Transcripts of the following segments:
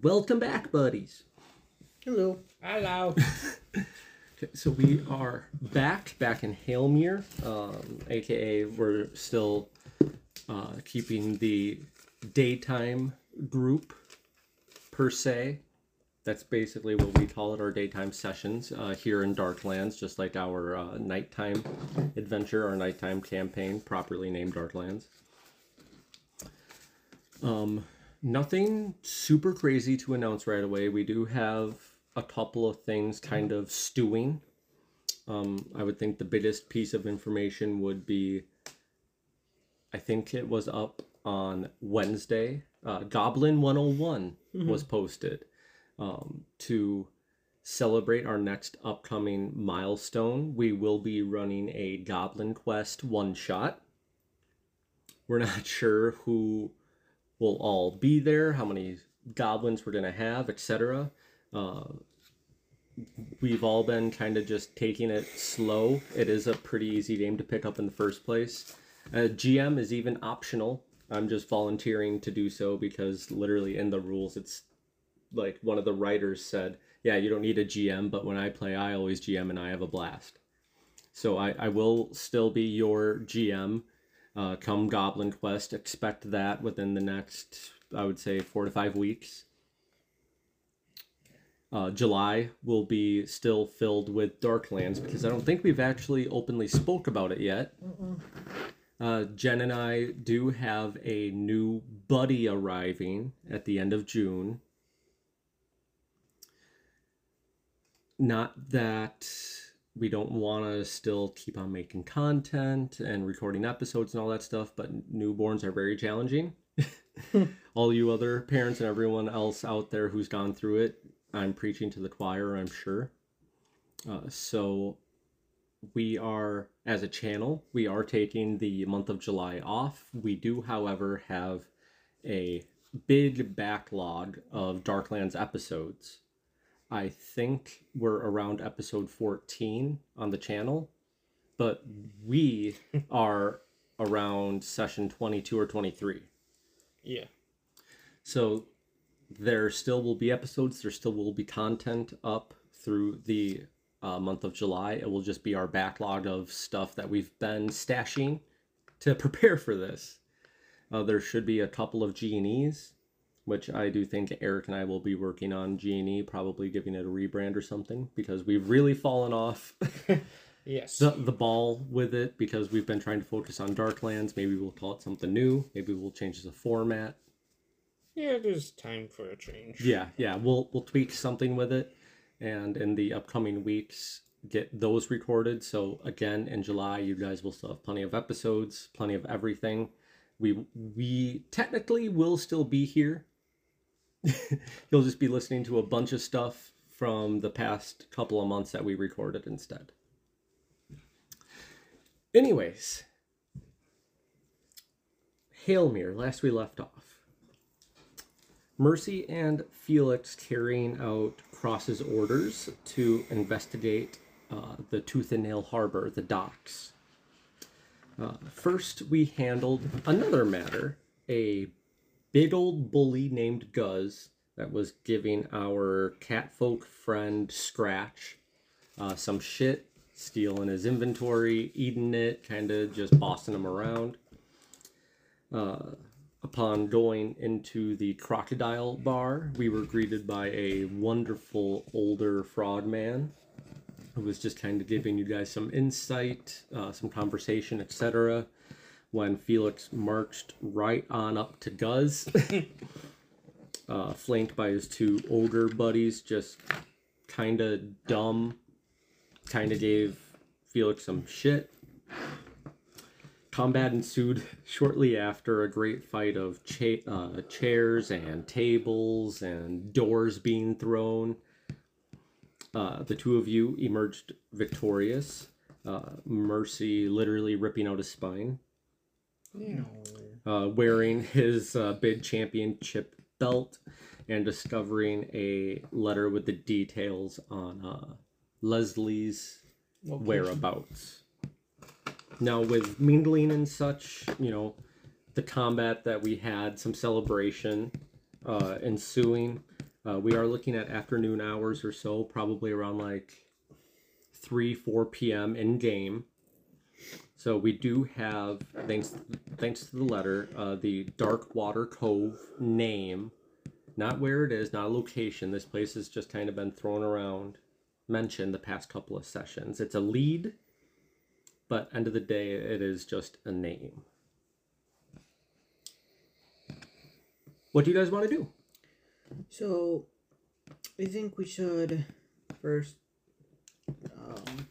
Welcome back, buddies. Hello. Hello. Okay, so we are back, back in Hailmere, um, aka we're still uh, keeping the daytime group per se. That's basically what we call it, our daytime sessions uh, here in Darklands, just like our uh, nighttime adventure, our nighttime campaign, properly named Darklands. Um, nothing super crazy to announce right away. We do have a couple of things kind of stewing. Um, I would think the biggest piece of information would be I think it was up on Wednesday. Uh, Goblin 101 was posted um, to celebrate our next upcoming milestone. We will be running a Goblin Quest one shot. We're not sure who will all be there, how many goblins we're going to have, etc. Uh, we've all been kind of just taking it slow. It is a pretty easy game to pick up in the first place. Uh, GM is even optional. I'm just volunteering to do so because literally in the rules, it's like one of the writers said, yeah, you don't need a GM, but when I play, I always GM and I have a blast. So I, I will still be your GM uh, come Goblin Quest. Expect that within the next, I would say, four to five weeks. Uh, July will be still filled with Darklands because I don't think we've actually openly spoke about it yet. Uh, Jen and I do have a new buddy arriving at the end of June. Not that we don't want to still keep on making content and recording episodes and all that stuff, but newborns are very challenging. all you other parents and everyone else out there who's gone through it, I'm preaching to the choir, I'm sure. Uh, so we are as a channel we are taking the month of july off we do however have a big backlog of darklands episodes i think we're around episode 14 on the channel but we are around session 22 or 23 Yeah. so there still will be episodes, there still will be content up through the uh, month of July. It will just be our backlog of stuff that we've been stashing to prepare for this. Uh, there should be a couple of G&Es, which I do think Eric and I will be working on G&E, probably giving it a rebrand or something, because we've really fallen off Yes. the, the ball with it because we've been trying to focus on Darklands. Maybe we'll call it something new. Maybe we'll change the format. yeah, there's time for a change. Yeah, yeah, we'll we'll tweak something with it, and in the upcoming weeks get those recorded. So again, in July, you guys will still have plenty of episodes, plenty of everything. We we technically will still be here. You'll just be listening to a bunch of stuff from the past couple of months that we recorded instead. Anyways, Hailmere, last we left off. Mercy and Felix carrying out Cross's orders to investigate uh, the Tooth and Nail Harbor, the docks. Uh, first, we handled another matter a big old bully named Guz that was giving our catfolk friend Scratch uh, some shit, stealing his inventory, eating it, kind of just bossing him around. Uh, upon going into the crocodile bar, we were greeted by a wonderful older fraud frogman who was just kind of giving you guys some insight, uh, some conversation, etc. When Felix marched right on up to Guz, uh, flanked by his two ogre buddies, just kind of dumb, kind of gave Felix some shit. Combat ensued shortly after a great fight of cha- uh, chairs and tables and doors being thrown. Uh, the two of you emerged victorious. Uh, Mercy literally ripping out his spine, No. uh, wearing his uh, big championship belt, and discovering a letter with the details on uh, Leslie's whereabouts. Now, with mingling and such, you know, the combat that we had, some celebration uh, ensuing, Uh, we are looking at afternoon hours or so, probably around like 3, 4 p.m. in game. So we do have, thanks thanks to the letter, uh, the Dark Water Cove name. Not where it is, not a location. This place has just kind of been thrown around, mentioned the past couple of sessions. It's a lead, but end of the day, it is just a name. What do you guys want to do? So, I think we should first um,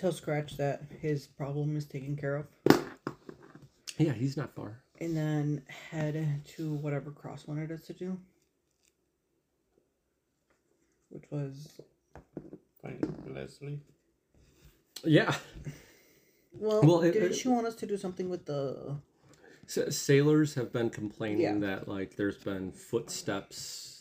tell Scratch that his problem is taken care of, Yeah, he's not far. and then head to whatever Cross wanted us to do, which was Find Leslie. Yeah, well. Well, it- did it- she want us to do something with the? Sailors have been complaining Yeah. that like there's been footsteps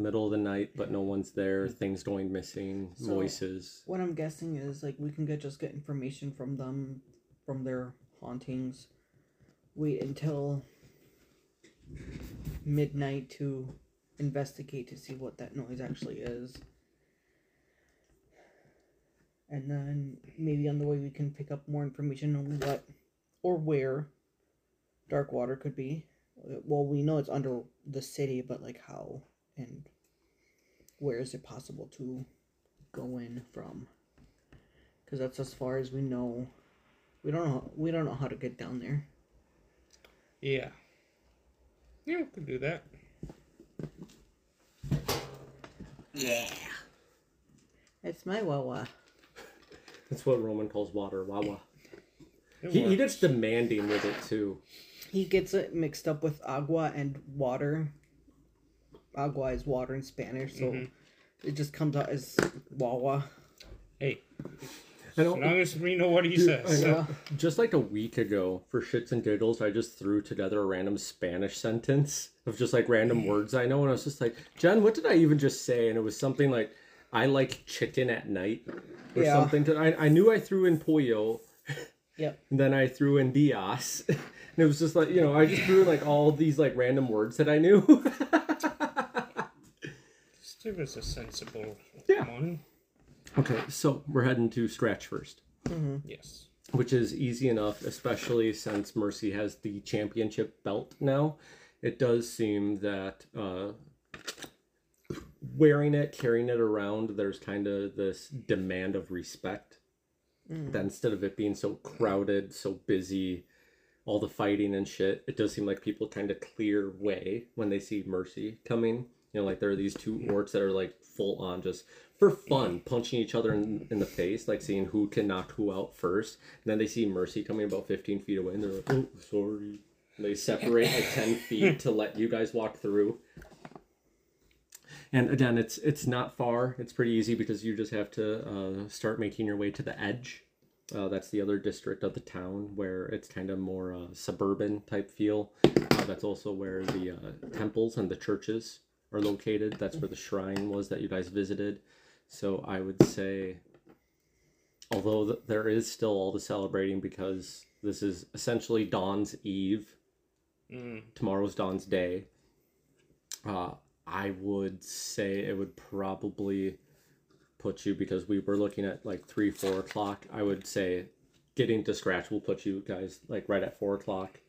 middle of the night, but no one's there. Things going missing, So- voices. What I'm guessing is like we can get just get information from them, from their hauntings. Wait until midnight to investigate to see what that noise actually is. And then maybe on the way we can pick up more information on what or where dark water could be. Well, we know it's under the city, but like how and where is it possible to go in from? Because that's as far as we know. We don't know. We don't know how to get down there. Yeah. Yeah, we could do that. Yeah. It's my Wawa. That's what Roman calls water. Wawa. It He, he gets demanding with it too. He gets it mixed up with agua and water. Agua is water in Spanish, so Mhm. it just comes out as Wawa. Hey, I as long as we know what he Dude, says. know. Yeah. Just like a week ago, for shits and giggles, I just threw together a random Spanish sentence of just like random words I know, and I was just like, Jen, what did I even just say? And it was something like, I like chicken at night, or Yeah. something. I, I knew I threw in pollo, Yep. and then I threw in Diaz, and it was just like, you know, I just threw in like all these like random words that I knew. Just give us a sensible Yeah. one. okay, so we're heading to scratch first. Yes. which is easy enough, especially since Mercy has the championship belt now. It does seem that uh, wearing it, carrying it around, there's kind of this demand of respect. That instead of it being so crowded, so busy, all the fighting and shit, it does seem like people kind of clear way when they see Mercy coming. You know, like there are these two orcs that are like full on just for fun, punching each other in, in the face, like seeing who can knock who out first. And then they see Mercy coming about 15 feet away, and they're like, oh, sorry. And they separate like 10 feet to let you guys walk through. And again, it's it's not far. It's pretty easy because you just have to uh, start making your way to the edge. Uh, that's the other district of the town where it's kind of more uh, suburban type feel. Uh, that's also where the uh, temples and the churches are located. That's where the shrine was that you guys visited. So I would say, although th- there is still all the celebrating because this is essentially Dawn's Eve, Mm. tomorrow's Dawn's Day. Uh, I would say it would probably put you because we were looking at like three, four o'clock. I would say getting to scratch will put you guys like right at four o'clock.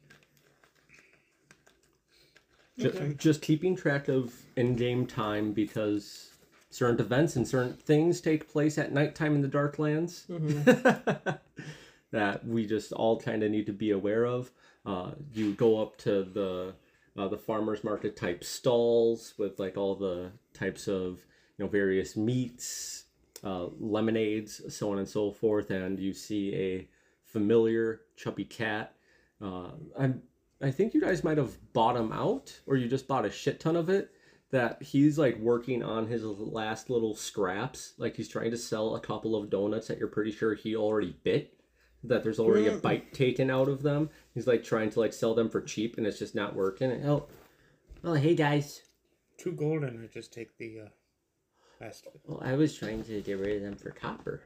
Ju- Okay. Just keeping track of in-game time because certain events and certain things take place at nighttime in the Darklands that we just all kind of need to be aware of. Uh, you go up to the uh, the farmers market type stalls with like all the types of you know various meats, uh, lemonades, so on and so forth, and you see a familiar chubby cat. Uh, I'm I think you guys might have bought him out, or you just bought a shit ton of it. That he's like working on his last little scraps, like he's trying to sell a couple of donuts that you're pretty sure he already bit. That there's already a Mm. bite taken out of them. He's like trying to like sell them for cheap, and it's just not working. And, oh, oh, hey guys. Two golden. I just take the uh, last. Well, I was trying to get rid of them for copper.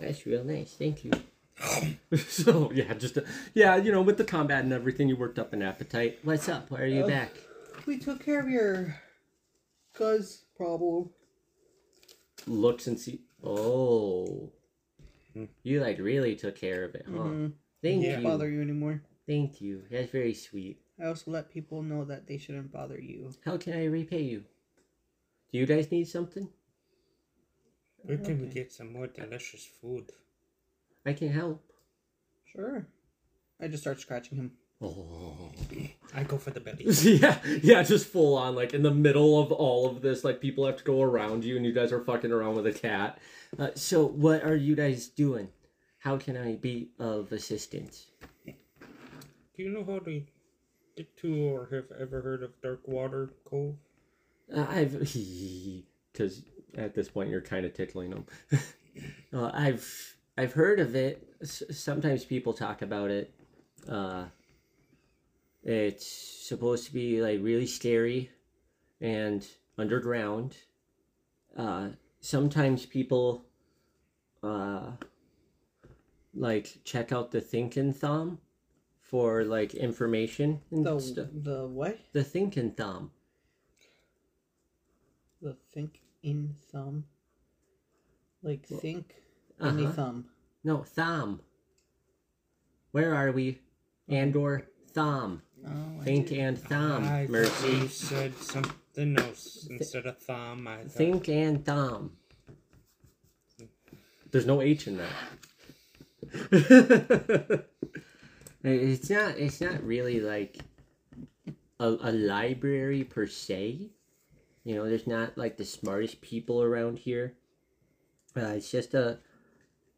That's real nice. Thank you. so yeah, just yeah, you know, with the combat and everything, you worked up an appetite. What's up? Why are you Uh, back? We took care of your Cause problem. Looks and see. Oh, Hmm. you like really took care of it, huh? Mm-hmm. Thank Yeah. Can't bother you anymore. Thank you. That's very sweet. I also let people know that they shouldn't bother you. How can I repay you? Do you guys need something? Where can we Okay. get some more delicious food? I can help. Sure. I just start scratching him. Oh. I go for the belly. yeah, yeah, just full on, like in the middle of all of this, like people have to go around you, and you guys are fucking around with a cat. Uh, so, what are you guys doing? How can I be of assistance? Do you know how to get to or have ever heard of Dark Water Cove? Uh, I've because at this point you're kind of tickling them. uh, I've I've heard of it. S- sometimes people talk about it. Uh, it's supposed to be like really scary and underground. Uh, sometimes people uh, like check out the Thinkin' Thumb for like information and The stuff. the what? The Thinkin' Thumb. The think in thumb. Like Well, think in Uh-huh. thumb. No, Thumb. Where are we? Andor, Thumb. Oh, Think and Thumb. I Mercy. you said something else instead of thumb. I thought, Think and Thumb. There's no H in that. it's not. It's not really like a, a library per se. You know, there's not like the smartest people around here. Uh, it's just a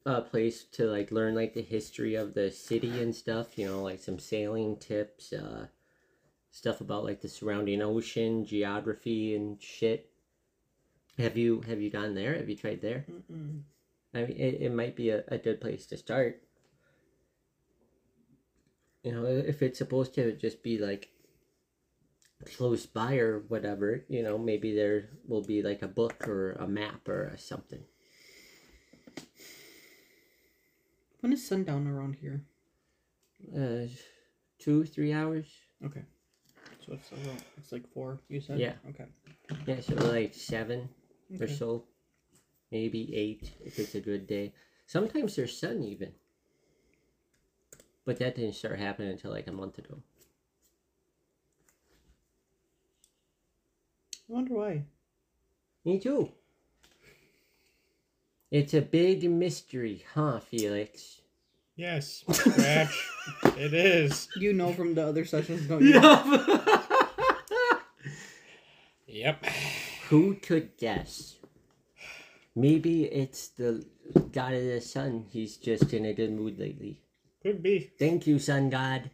a place to like learn like the history of the city and stuff. You know, like some sailing tips, uh, stuff about like the surrounding ocean, geography and shit. Have you have you gone there? Have you tried there? Mm-mm. I mean, it, it might be a, a good place to start. You know, if it's supposed to just be like close by or whatever, you know, maybe there will be like a book or a map or a something. When is sundown around here? Uh, two, three hours? Okay. So it's it's like four. You said. Yeah. Okay. Yeah, so like seven or so. Maybe eight if it's a good day. Sometimes there's sun even. But that didn't start happening until like a month ago. I wonder why. Me too. It's a big mystery, huh, Felix? yes, Scratch. it is. You know from the other sessions, don't you? Yep. Who could guess? Maybe it's the god of the sun. He's just in a good mood lately. Could be. Thank you, sun god.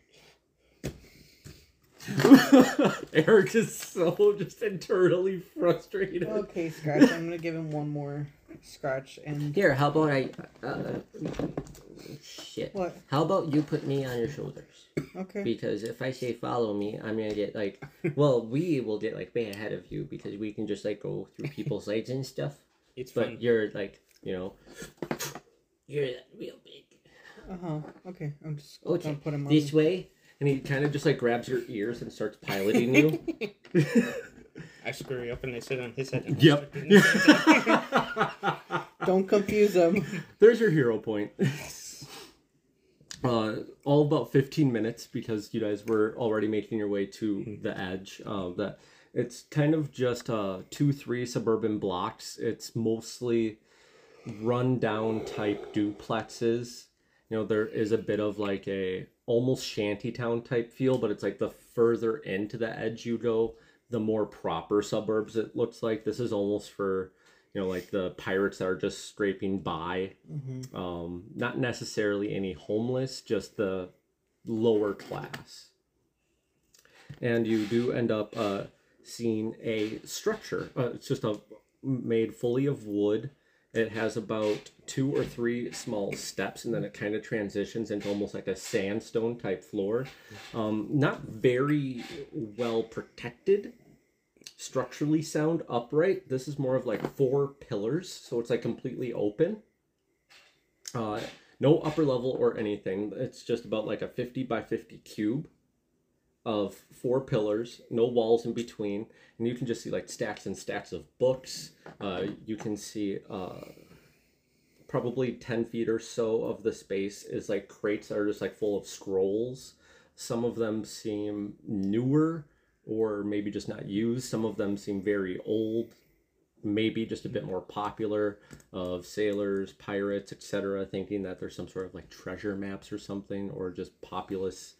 Eric is so just internally frustrated. Okay, scratch. I'm gonna give him one more scratch and Here, how about I? Uh, shit. what? How about you put me on your shoulders? Okay. because if I say follow me, I'm gonna get like, well, we will get like way ahead of you because we can just like go through people's legs and stuff. It's But fun. you're like, you know, you're real big. Uh huh. Okay. I'm just Okay, gonna put him on. This way, and he kind of just like grabs your ears and starts piloting you. I screw up and they sit on his head. and yep. I start doing the same thing. Don't confuse them. There's your hero point. Uh, all about 15 minutes because you guys were already making your way to the edge. Uh, that it's kind of just uh, two, three suburban blocks. It's mostly run down type duplexes. You know, there is a bit of like a almost shanty town type feel, but it's like the further into the edge you go, the more proper suburbs it looks like. This is almost for you know like the pirates that are just scraping by hmm um, not necessarily any homeless, just the lower class. And you do end up uh, seeing a structure. Uh, it's just a made fully of wood. It has about two or three small steps, and then it kind of transitions into almost like a sandstone type floor. Um, not very well protected structurally sound upright. This is more of like four pillars, so it's like completely open. Uh, no upper level or anything. It's just about like a 50 by 50 cube. of four pillars, no walls in between, and you can just see like stacks and stacks of books. Uh, you can see uh, probably 10 feet or so of the space is like crates that are just like full of scrolls. Some of them seem newer or maybe just not used. Some of them seem very old, maybe just a bit more popular of sailors, pirates, etc., thinking that there's some sort of like treasure maps or something, or just populous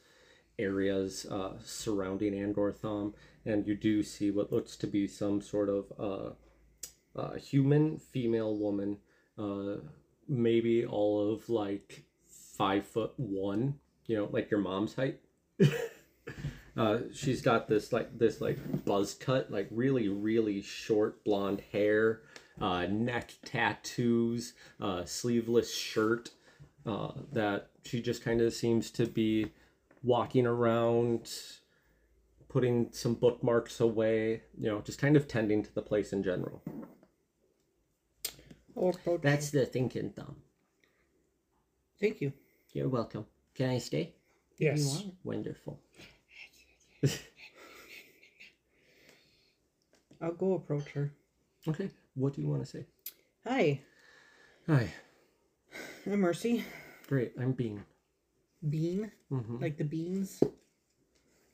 areas uh, surrounding Andortham. And you do see what looks to be some sort of uh, uh, human female woman, uh, maybe all of like five foot one, you know, like your mom's height. Uh, she's got this like this like buzz cut, like really really short blonde hair, uh, neck tattoos, uh, sleeveless shirt. Uh, that she just kind of seems to be walking around, putting some bookmarks away. You know, just kind of tending to the place in general. I'll That's the thinking thumb. Thank you. You're welcome. Can I stay? Yes. Wonderful. I'll go approach her. Okay. What do you want to say? Hi, Hi. I'm Mercy. Great. I'm Bean. Bean, hmm like the beans,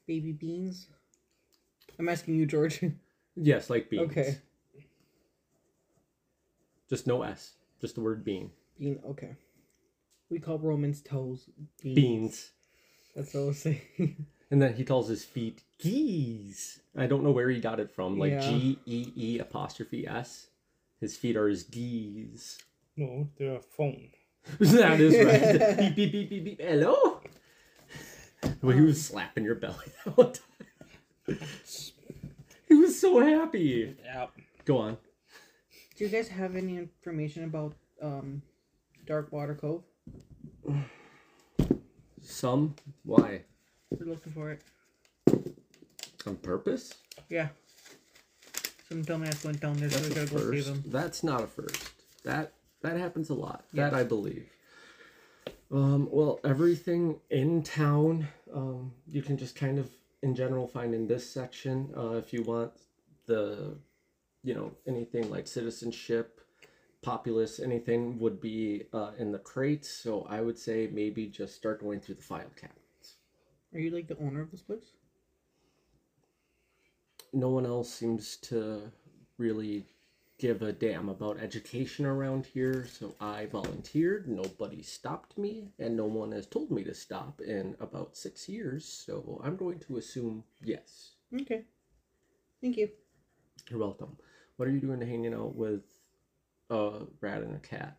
baby beans. I'm asking you, George. Yes, like beans. okay, Just no S. Just the word bean. bean. Okay. We call Romans toes beans. Beans. That's what I was saying. And then he calls his feet geese. I don't know where he got it from. Like Yeah. G E E apostrophe S. His feet are his geese. No, they're a phone. that is right. beep, beep, beep, beep, beep. Hello? Well, he was slapping your belly the whole time. He was so happy. Yeah. Go on. Do you guys have any information about um, Dark Water Cove? Some. Why? We're looking for it. On purpose? Yeah. Some dumbass went down there, so That's we gotta go save him. That's not a first. That that happens a lot. Yeah. That I believe. Um, well, everything in town, um, you can just kind of, in general, find in this section. Uh, if you want the, you know, anything like citizenship, populace, anything would be uh, in the crates. So I would say maybe just start going through the file cabinets. Are you like the owner of this place? no one else seems to really give a damn about education around here, so I volunteered. Nobody stopped me, and no one has told me to stop in about six years, so I'm going to assume yes. Okay. Thank you. You're welcome. What are you doing hanging out with uh, a rat and a cat?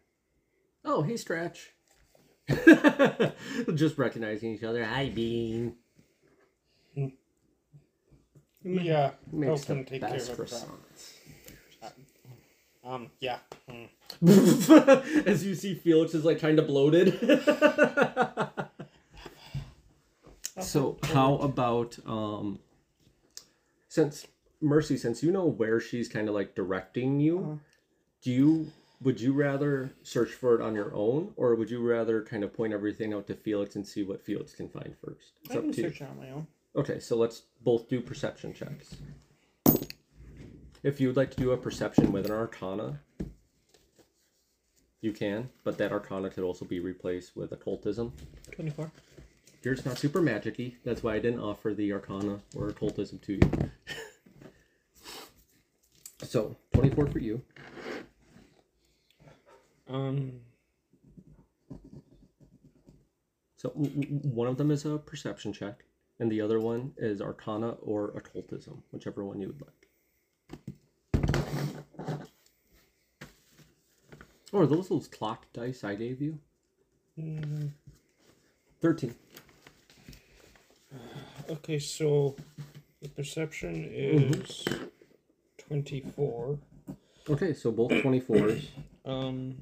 Oh, hey, Stretch. Just recognizing each other. Hi, Bean. Yeah. Makes Help the him take care best of it. croissants. Um. Yeah. mm. As you see, Felix is like kind of bloated. so, how about um, since Mercy, since you know where she's kind of like directing you, Uh-huh. do you would you rather search for it on your own, or would you rather kind of point everything out to Felix and see what Felix can find first? It's I up can to you. search it on my own. Okay, so let's both do perception checks. If you would like to do a perception with an arcana, you can, but that arcana could also be replaced with occultism. 24. Yours not super magicy, that's why I didn't offer the arcana or occultism to you. so, 24 for you. Um. So, one of them is a perception check, and the other one is arcana or occultism, whichever one you would like. Or those those clock dice I gave you? mm, 13. Okay, so the perception is twenty-four. Okay, so both 24s. Um.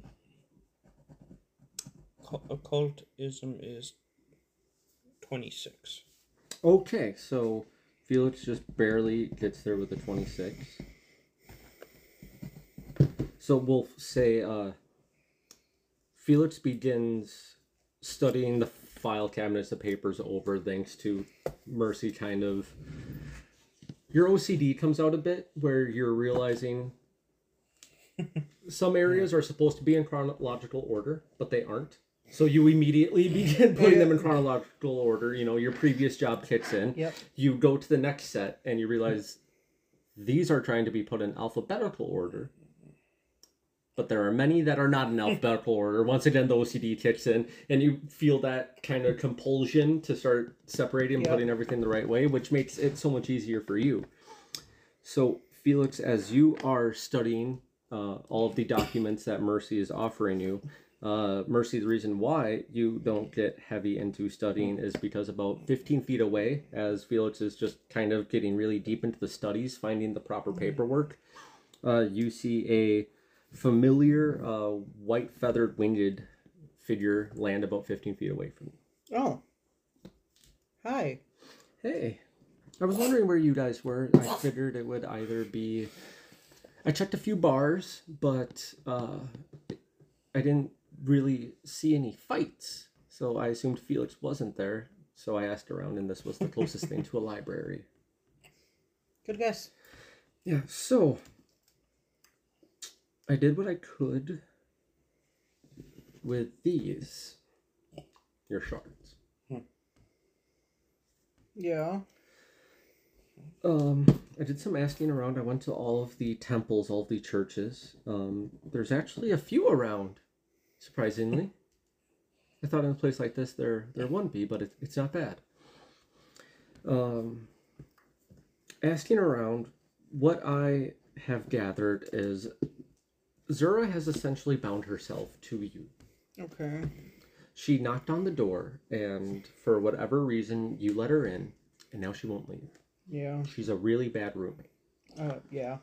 Occu- Occultism is twenty-six. Okay, so Felix just barely gets there with a 26. So we'll say uh, Felix begins studying the file cabinets of papers over thanks to Mercy kind of your OCD comes out a bit where you're realizing some areas are supposed to be in chronological order, but they aren't. So you immediately begin putting them in chronological order. You know, your previous job kicks in. Yep. You go to the next set and you realize these are trying to be put in alphabetical order. But there are many that are not in alphabetical order. Once again, the OCD kicks in, and you feel that kind of compulsion to start separating and Yep. putting everything the right way, which makes it so much easier for you. So, Felix, as you are studying uh, all of the documents that Mercy is offering you, uh, Mercy, the reason why you don't get heavy into studying is because about 15 feet away, as Felix is just kind of getting really deep into the studies, finding the proper paperwork, uh, you see a familiar uh, white feathered winged figure land about 15 feet away from you. Oh. Hi. Hey, I was wondering where you guys were. I figured it would either be. I checked a few bars, but uh, I didn't really see any fights. So I assumed Felix wasn't there. So I asked around, and this was the closest thing to a library. Good guess. Yeah, so I did what I could with these. Your shards. Yeah. Um, I did some asking around. I went to all of the temples, all of the churches. Um, there's actually a few around, surprisingly. I thought in a place like this there there wouldn't be, but it, it's not bad. Um, asking around, what I have gathered is Zura has essentially bound herself to you. Okay. She knocked on the door, and for whatever reason, you let her in, and now she won't leave. Yeah. She's a really bad roommate. Uh, yeah.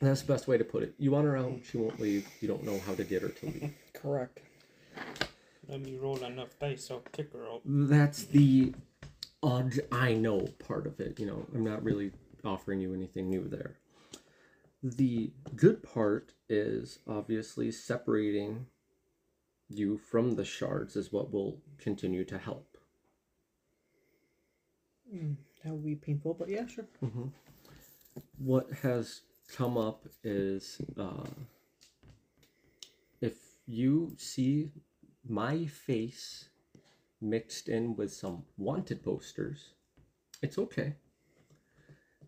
That's the best way to put it. You want her out, she won't leave. You don't know how to get her to leave. Correct. Let me roll enough dice, I'll kick her out. That's the odd I know part of it. You know, I'm not really offering you anything new there. The good part is obviously separating you from the shards is what will continue to help. Mm, that would be painful, but yeah, sure. what has come up is uh, if you see my face mixed in with some wanted posters, it's okay.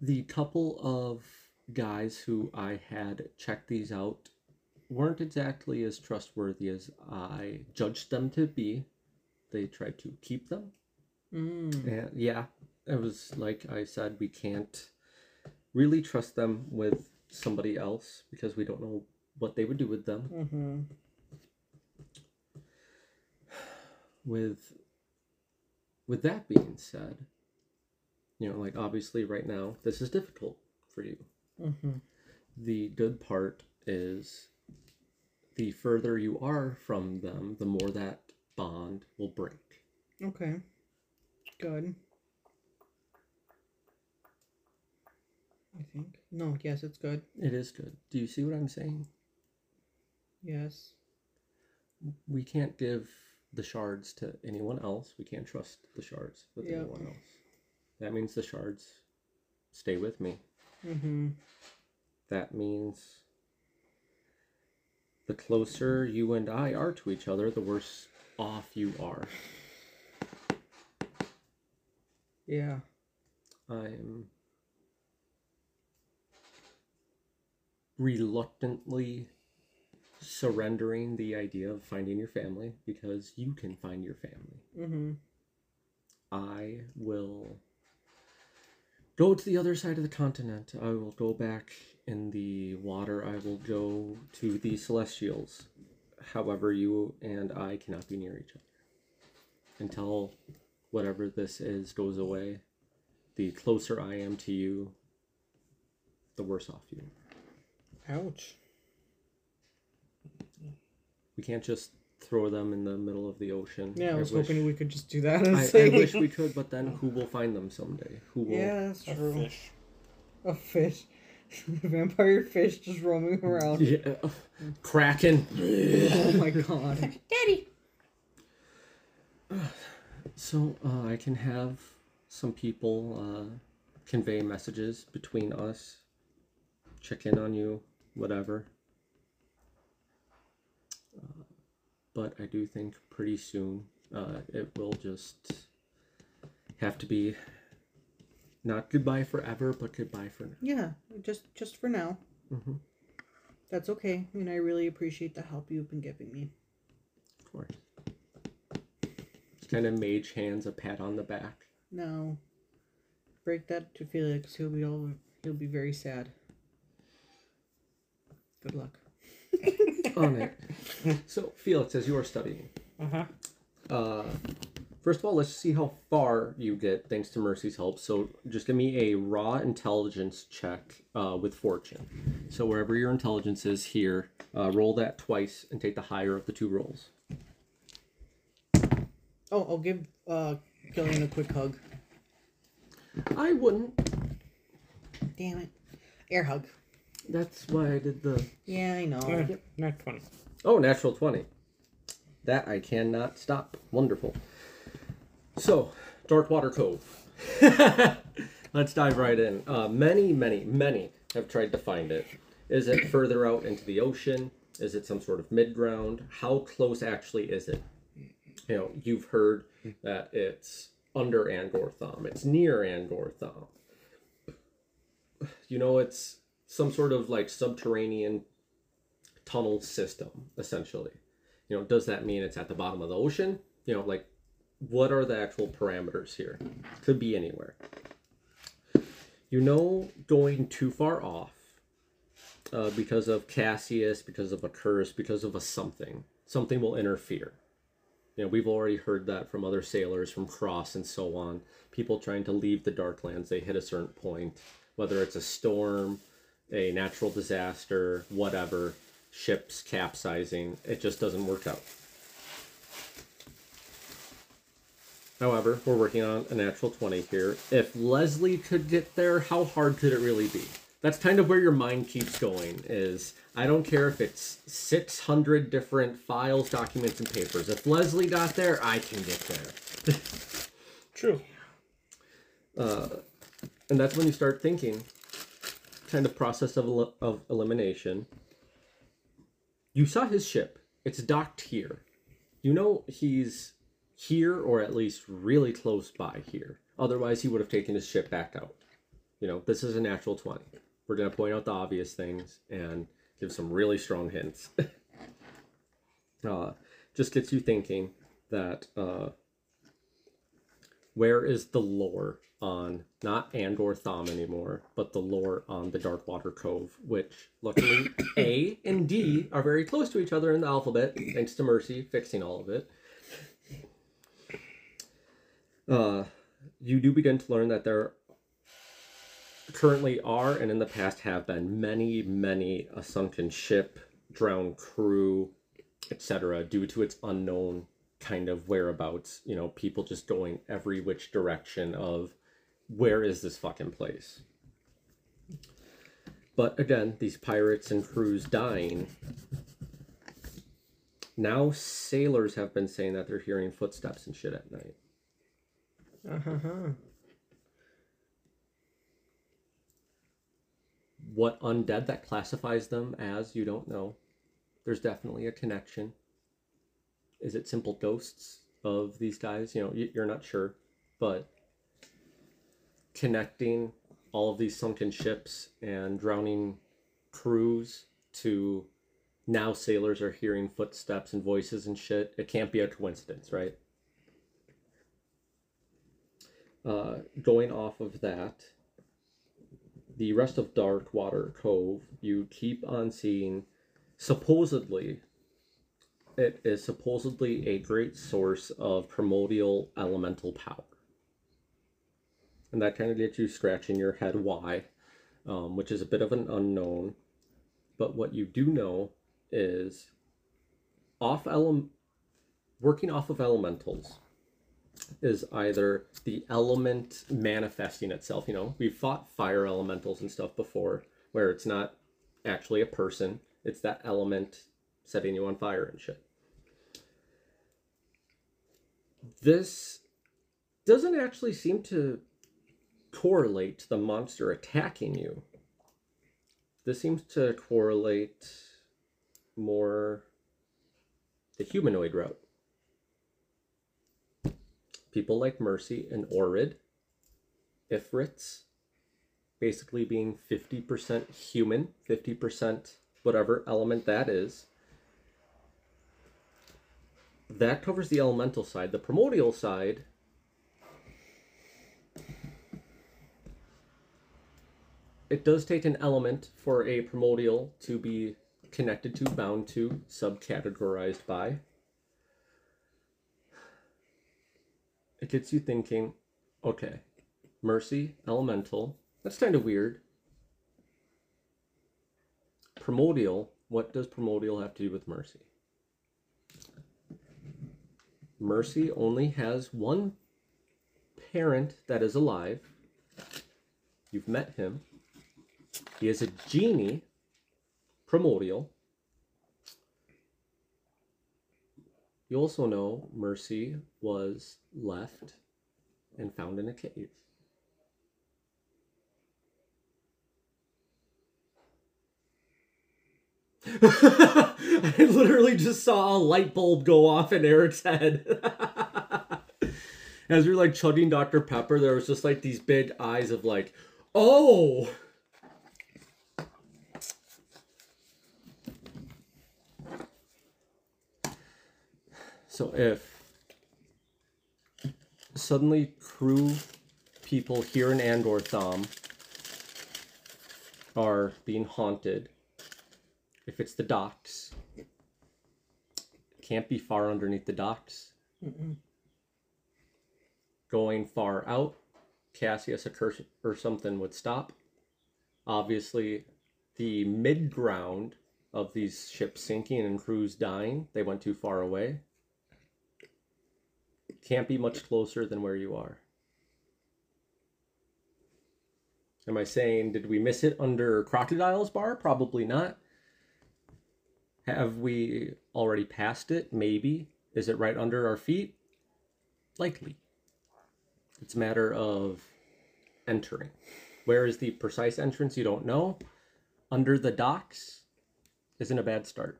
The couple of guys who I had checked these out weren't exactly as trustworthy as I judged them to be. They tried to keep them Mm. and yeah, it was like I said, we can't really trust them with somebody else because we don't know what they would do with them. Mm-hmm. With with that being said, you know, like obviously right now this is difficult for you. Mm-hmm. The good part is the further you are from them, the more that bond will break. Okay. Good. I think. No, yes, it's good. It is good. Do you see what I'm saying? Yes. we can't give the shards to anyone else. We can't trust the shards with Yeah. anyone else. That means the shards stay with me. Mm-hmm. That means the closer you and I are to each other, the worse off you are. Yeah. I'm reluctantly surrendering the idea of finding your family because you can find your family. Mm-hmm. I will go to the other side of the continent. I will go back in the water. I will go to the Celestials. However, you and I cannot be near each other until whatever this is goes away. The closer I am to you, the worse off you. Ouch. We can't just throw them in the middle of the ocean. Yeah, I was wish, hoping we could just do that. And I, I wish we could, but then who will find them someday? Who will? Yeah, that's A fish. A fish. Vampire fish just roaming around. Yeah, Kraken. oh my god. Daddy. So uh, I can have some people uh, convey messages between us, check in on you, whatever. Uh, but I do think pretty soon uh, it will just have to be not goodbye forever, but goodbye for now. Yeah, just just for now. hmm That's okay. I mean, I really appreciate the help you've been giving me. Of course. Just kind of mage hands a pat on the back. Now, break that to Felix. He'll be all. He'll be very sad. Good luck. on it. So, Felix, as you are studying, Uh huh. uh, first of all, let's see how far you get thanks to Mercy's help. So, just give me a raw intelligence check uh, with fortune. So, wherever your intelligence is here, uh, roll that twice and take the higher of the two rolls. Oh, I'll give uh Killian a quick hug. I wouldn't. Damn it. Air hug. That's why I did the. Yeah, I know. Uh, not funny. Oh, natural 20. That I cannot stop. Wonderful. So, Darkwater Cove. Let's dive right in. Uh, many, many, many have tried to find it. Is it further out into the ocean? Is it some sort of mid ground? How close actually is it? You know, you've heard that it's under Andortham. It's near Andortham. You know, it's some sort of like subterranean tunnel system, essentially. You know, does that mean it's at the bottom of the ocean? You know, like what are the actual parameters here? Could be anywhere. You know, going too far off uh, because of Cassius, because of a curse, because of a something, something will interfere. You know, we've already heard that from other sailors, from Cross and so on. People trying to leave the Darklands, they hit a certain point, whether it's a storm, a natural disaster, whatever, ships capsizing, it just doesn't work out. However, we're working on a natural 20 here. If Leslie could get there, how hard could it really be? That's kind of where your mind keeps going is I don't care if it's 600 different files, documents, and papers. If Leslie got there, I can get there. True. Uh, and that's when you start thinking, kind of process of, el- of elimination. You saw his ship. It's docked here. You know he's here or at least really close by here. Otherwise, he would have taken his ship back out. You know, this is a natural 20. We're going to point out the obvious things and give some really strong hints. uh, just gets you thinking that uh, where is the lore on not Andor Thom anymore, but the lore on the Darkwater Cove, which luckily A and D are very close to each other in the alphabet, thanks to Mercy fixing all of it. Uh, you do begin to learn that there currently are and in the past have been many, many a sunken ship, drowned crew, etc., due to its unknown kind of whereabouts. You know, people just going every which direction of where is this fucking place? But again, these pirates and crews dying. Now sailors have been saying that they're hearing footsteps and shit at night. Uh-huh. What undead that classifies them as, you don't know. There's definitely a connection. Is it simple ghosts of these guys? You know, you're not sure, but connecting all of these sunken ships and drowning crews to now sailors are hearing footsteps and voices and shit. It can't be a coincidence, right? Uh, going off of that, the rest of Dark Water Cove, you keep on seeing supposedly it is supposedly a great source of primordial elemental power. And that kind of gets you scratching your head why, um, which is a bit of an unknown. But what you do know is off ele- working off of elementals is either the element manifesting itself. You know, we've fought fire elementals and stuff before where it's not actually a person, it's that element setting you on fire and shit. This doesn't actually seem to correlate to the monster attacking you. This seems to correlate more the humanoid route. People like Mercy and Oread, Ifrits, basically being 50% human, 50% whatever element that is. That covers the elemental side. The primordial side it does take an element for a primordial to be connected to, bound to, subcategorized by. It gets you thinking, okay, mercy, elemental, that's kind of weird. Primordial, what does primordial have to do with mercy? Mercy only has one parent that is alive. You've met him. He is a genie, primordial. You also know Mercy was left and found in a cave. I literally just saw a light bulb go off in Eric's head. As we were like chugging Dr. Pepper, there was just like these big eyes of like, oh! So if suddenly crew people here in Andortham are being haunted, if it's the docks, it can't be far underneath the docks. Mm-mm. Going far out, Cassius or curse or something would stop. Obviously, the mid ground of these ships sinking and crews dying, they went too far away. Can't be much closer than where you are. Am I saying, did we miss it under Crocodile's bar? Probably not. Have we already passed it? Maybe. Is it right under our feet? Likely. It's a matter of entering. Where is the precise entrance? You don't know. Under the docks isn't a bad start.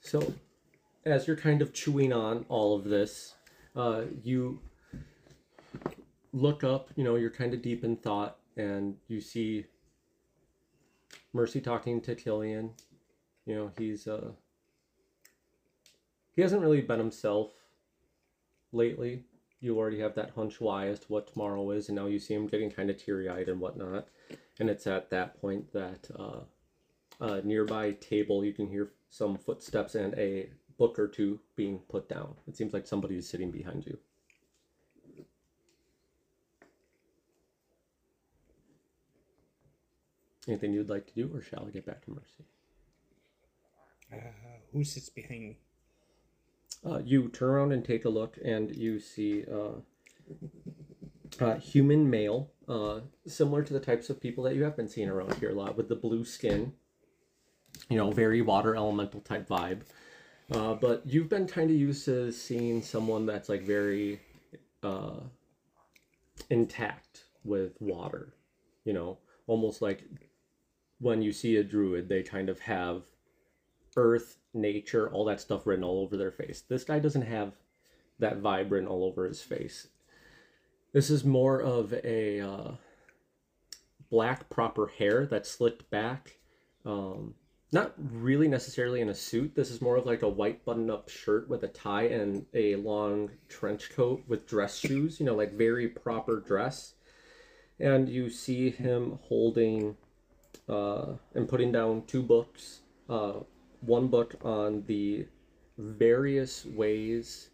So, as you're kind of chewing on all of this, uh, you look up, you know, you're kind of deep in thought, and you see Mercy talking to Killian. You know, he's uh he hasn't really been himself lately. You already have that hunch why as to what tomorrow is, and now you see him getting kind of teary eyed and whatnot. And it's at that point that uh, a nearby table you can hear some footsteps and a book or two being put down. It seems like somebody is sitting behind you. Anything you'd like to do, or shall I get back to Mercy? Uh, who sits behind me? Uh, you turn around and take a look, and you see uh, uh, human male, uh, similar to the types of people that you have been seeing around here a lot, with the blue skin. You know, very water elemental type vibe. Uh, but you've been kind of used to seeing someone that's like very uh, intact with water. You know, almost like when you see a druid, they kind of have earth, nature, all that stuff written all over their face. This guy doesn't have that written all over his face. This is more of a uh, black proper hair that's slicked back. Um, not really necessarily in a suit. This is more of like a white button up shirt with a tie and a long trench coat with dress shoes, you know, like very proper dress. And you see him holding uh, and putting down two books. Uh, one book on the various ways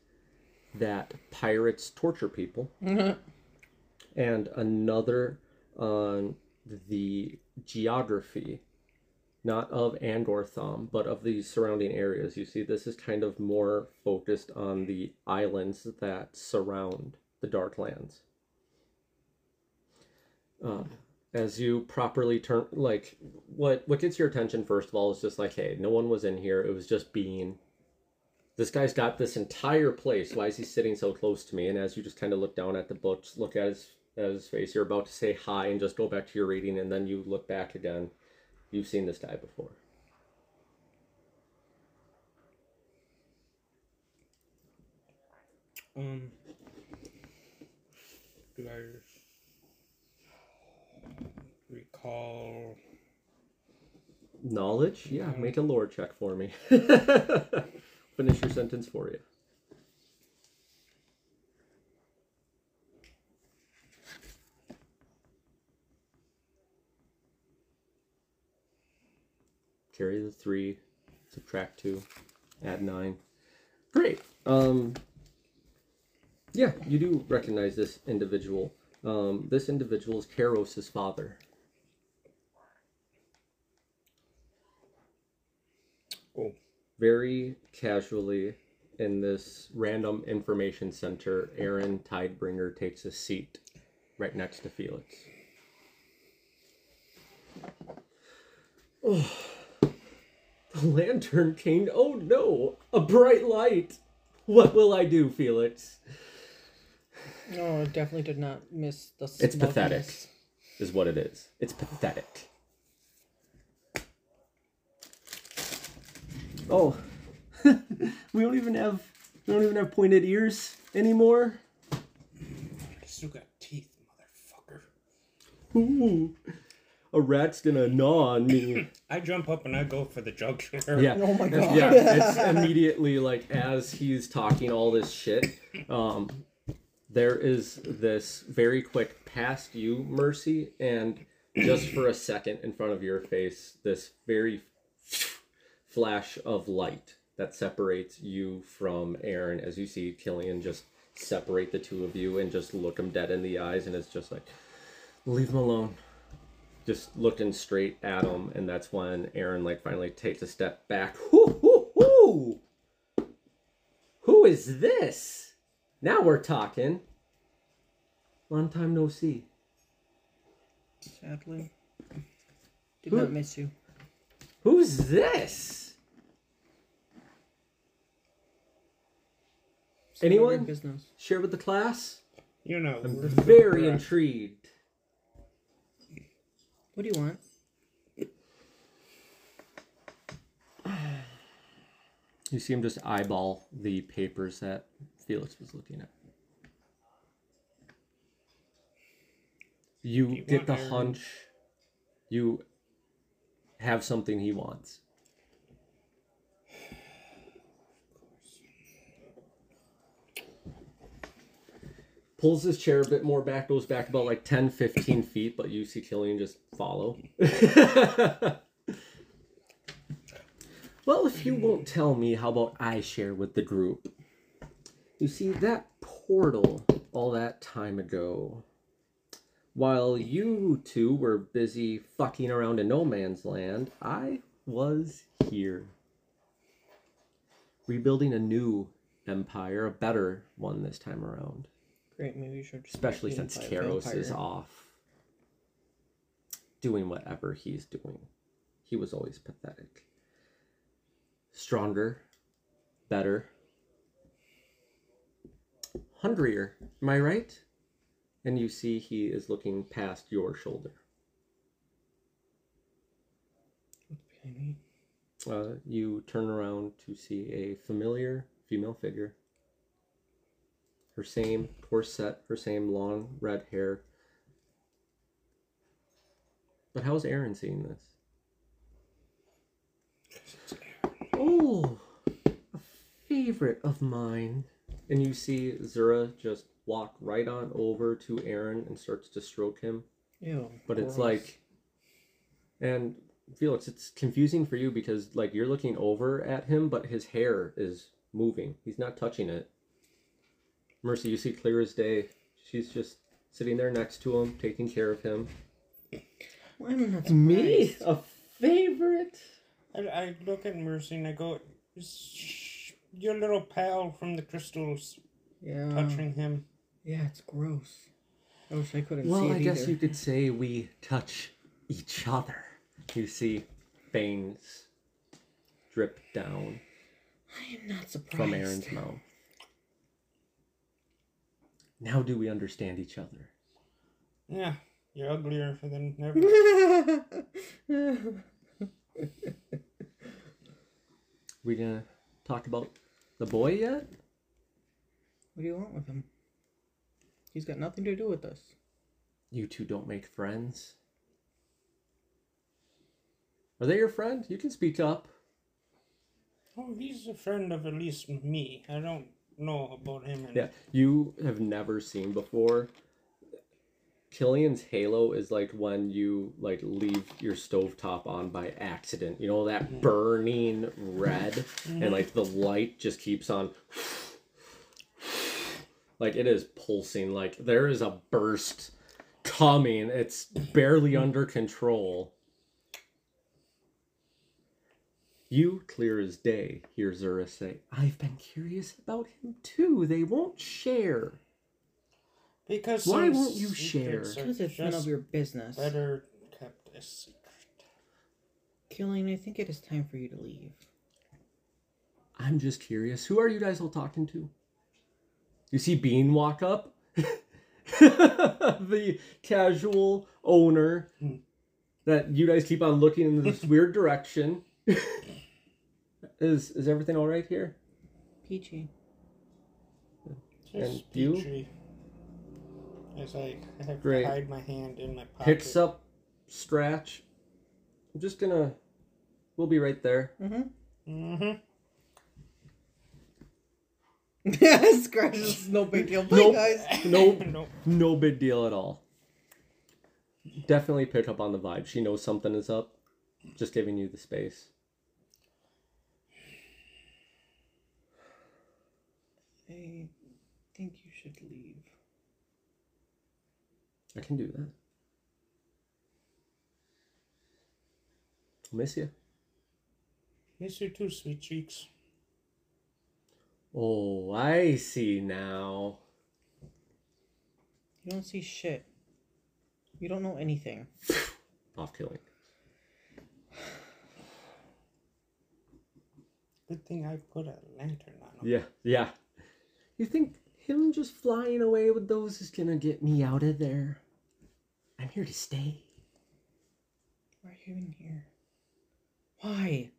that pirates torture people, and another on the geography, not of Andortham, but of the surrounding areas. You see, this is kind of more focused on the islands that surround the Darklands. Uh, as you properly turn like what what gets your attention first of all is just like hey no one was in here. It was just being this guy's got this entire place. Why is he sitting so close to me? And as you just kind of look down at the books look at his at his face you're about to say hi and just go back to your reading and then you look back again. You've seen this guy before. Um, do I recall? knowledge yeah make a lore check for me finish your sentence for you carry the three, subtract two, add nine. Great. Um, yeah, you do recognize this individual. Um, this individual is Karos' father. Oh, Very casually, in this random information center, Aaron Tidebringer takes a seat right next to Felix. Oh, the lantern came. Oh no, a bright light. What will I do, Felix? No, I definitely did not miss the. It's pathetic, is what it is. It's pathetic. Oh, we don't even have we don't even have pointed ears anymore. I still got teeth, motherfucker. Ooh, a rat's gonna gnaw on me. I jump up and I go for the jugular. Yeah. Oh my god. yeah, it's immediately like as he's talking all this shit. Um, there is this very quick past you, Mercy, and just for a second in front of your face, this very flash of light that separates you from Aaron as you see Killian just separate the two of you and just look him dead in the eyes, and it's just like, leave him alone just looking straight at him, and that's when Aaron like finally takes a step back. Hoo hoo hoo! Who is this? Now we're talking. Long time no see. Sadly, did Who- not miss you. Who's this? It's none of your Anyone? Business. Share with the class. You know, I'm very intrigued. What do you want? You see him just eyeball the papers that Felix was looking at. You you get the want Aaron? hunch you have something he wants. Pulls his chair a bit more back, goes back about like 10, 15 feet, but you see Killian just follow. well, if you won't tell me, how about I share with the group? You see, that portal all that time ago, while you two were busy fucking around in no man's land, I was here. Rebuilding a new empire, a better one this time around. Great, maybe you should. Especially since Karos is off doing whatever he's doing. He was always pathetic. Stronger, better, hungrier. Am I right? And you see he is looking past your shoulder. What's behind me? Uh, you turn around to see a familiar female figure. Her same corset, her same long red hair. But how's Aaron seeing this? Oh, a favorite of mine. And you see Zura just walk right on over to Aaron and starts to stroke him. Ew. But it's like, and Felix, it's confusing for you because like you're looking over at him, but his hair is moving. He's not touching it. Mercy, you see clear as day. She's just sitting there next to him, taking care of him. Why am I not Me, surprised? a favorite. I, I look at Mercy and I go, "Shh, your little pal from the crystals Yeah. touching him. Yeah, it's gross. I wish I couldn't see Well, it I guess either. you could say we touch each other. You see veins drip down I am not surprised. from Aaron's mouth. Now do we understand each other? Yeah, you're uglier than ever. We gonna talk about the boy yet? What do you want with him? He's got nothing to do with us. You two don't make friends. Are they your friend? You can speak up. oh, he's a friend of at least me. I don't know about him. And Yeah, you have never seen before. Killian's halo is like when you like leave your stovetop on by accident. You know that mm-hmm. burning red and mm-hmm. like the light just keeps on like it is pulsing like there is a burst coming. It's barely under control. You clear as day, hear Zura say. I've been curious about him too. They won't share. because Why some won't you secrets share? are Because it's none of just your business. better kept a secret. Killian, I think it is time for you to leave. I'm just curious. Who are you guys all talking to? You see Bean walk up? the casual owner hmm. that you guys keep on looking in this weird direction. is is everything all right here? Peachy. Just And you? Petrie. As I have Great. to hide my hand in my pocket. Picks up Scratch. I'm just gonna. We'll be right there. Mm-hmm. Mm-hmm. Scratch is no big deal. Bye, Nope. guys. Nope. no. No big deal at all. Definitely pick up on the vibe. She knows something is up. Just giving you the space. I think you should leave. I can do that. I'll miss you. Miss you too, sweet cheeks. Oh, I see now. You don't see shit. You don't know anything. Off Killian. Good thing I put a lantern on him. Yeah, yeah. You think him just flying away with those is gonna get me out of there? I'm here to stay. Why are you in here? Why?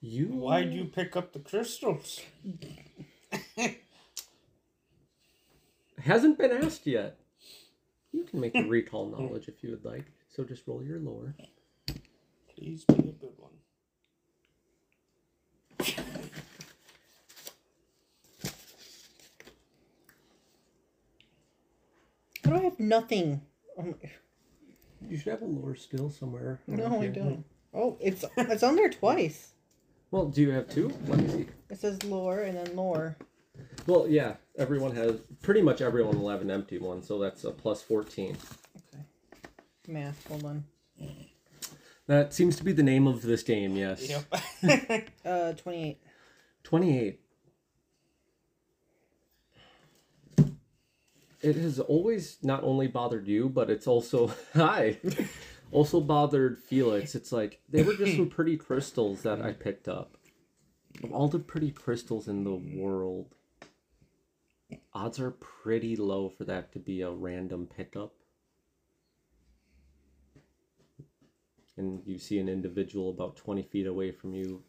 You? Why'd you pick up the crystals? Hasn't been asked yet. You can make a recall knowledge if you would like. So just roll your lore. Please be a good one. How do I have nothing? Oh my... You should have a lore skill somewhere. No, I don't. Oh, it's it's on there twice. Well, do you have two? Let me see. It says lore and then lore. Well, yeah, everyone has pretty much everyone will have an empty one, so that's a plus fourteen. Okay. Math. Hold on. That seems to be the name of this game. Yes. Yep. Uh, twenty-eight. Twenty-eight. It has always not only bothered you, but it's also hi, also bothered Felix. It's like they were just some pretty crystals that I picked up. Of all the pretty crystals in the world, odds are pretty low for that to be a random pickup. And you see an individual about 20 feet away from you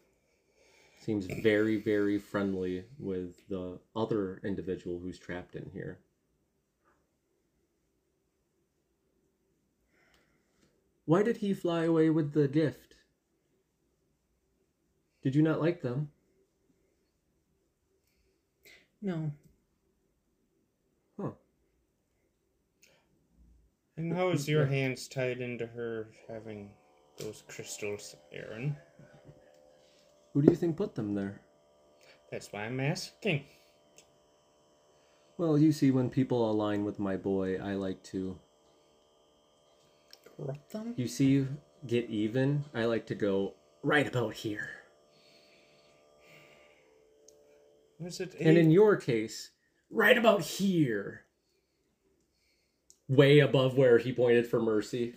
seems very, very friendly with the other individual who's trapped in here. Why did he fly away with the gift? Did you not like them? No. Huh. and how is your hands tied into her having those crystals, Aaron? Who do you think put them there? That's why I'm asking. Well, you see, when people align with my boy, I like to. Corrupt them. You see, get even, I like to go right about here. Was it And in your case, right about here. way above where he pointed for Mercy.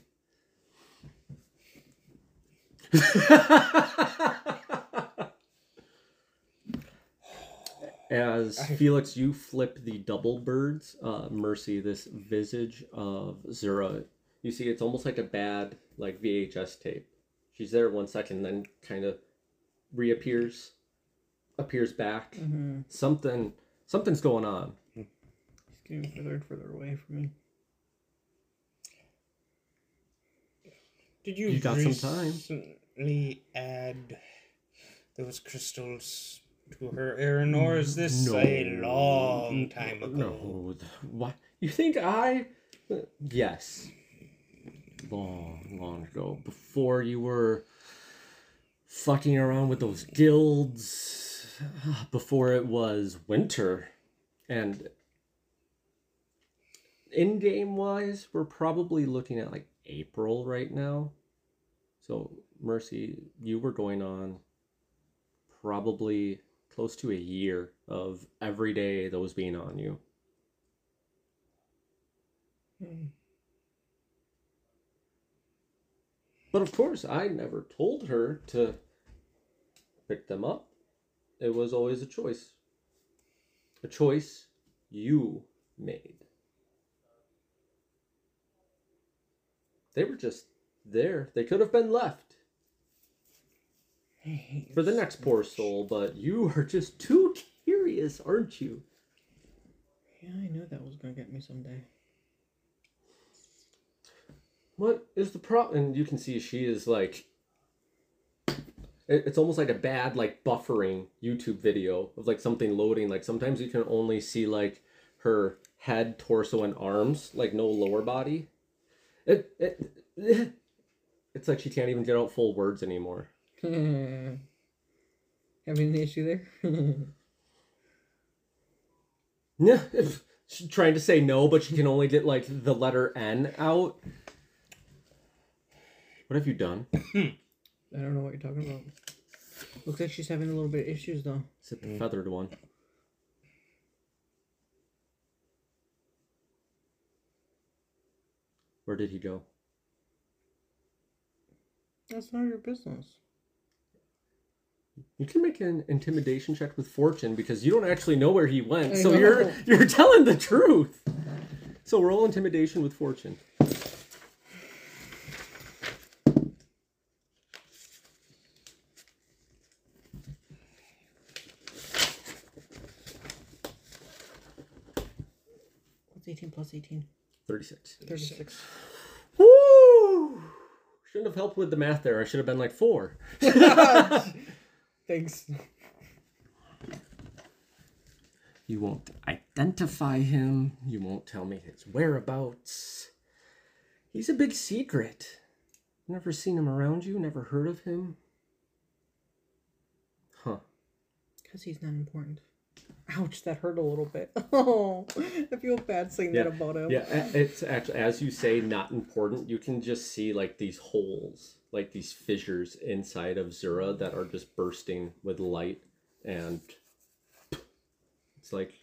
As Felix, you flip the double birds, uh, Mercy, this visage of Zura. You see, it's almost like a bad, like VHS tape. She's there one second, then kind of reappears, appears back. Mm-hmm. Something, something's going on. He's getting further and further away from me. Did you, You got some time. recently add those crystals to her, Aaron, or is this a long time ago? No, what? You think I? Yes. Long, long ago, before you were fucking around with those guilds, before it was winter, and in game wise, we're probably looking at like April right now. So, Mercy, you were going on probably close to a year of every day those being on you. Hmm. But of course, I never told her to pick them up. It was always a choice. A choice you made. They were just there. They could have been left for the next poor soul, but you are just too curious, aren't you? Yeah, I knew that was gonna get me someday. What is the problem? And you can see she is like. It's almost like a bad like buffering YouTube video of like something loading. Like sometimes you can only see like her head, torso, and arms, like no lower body. It, it it's like she can't even get out full words anymore. Having an issue there? Yeah, she's trying to say no, but she can only get like the letter N out. What have you done? Hmm. I don't know what you're talking about. Looks like she's having a little bit of issues though. Is it the feathered one? Where did he go? That's none of your business. You can make an intimidation check with fortune because you don't actually know where he went. I so you're you're telling the truth. So roll intimidation with fortune. What's 18 plus 18? 36. 36. Woo! Shouldn't have helped with the math there. I should have been like four. Thanks. You won't identify him. You won't tell me his whereabouts. He's a big secret. Never seen him around you, never heard of him. Huh. Because he's not important. Ouch, that hurt a little bit. Oh, I feel bad saying that about him. Yeah, it's actually, as you say, not important. You can just see like these holes, like these fissures inside of Zura that are just bursting with light. And it's like,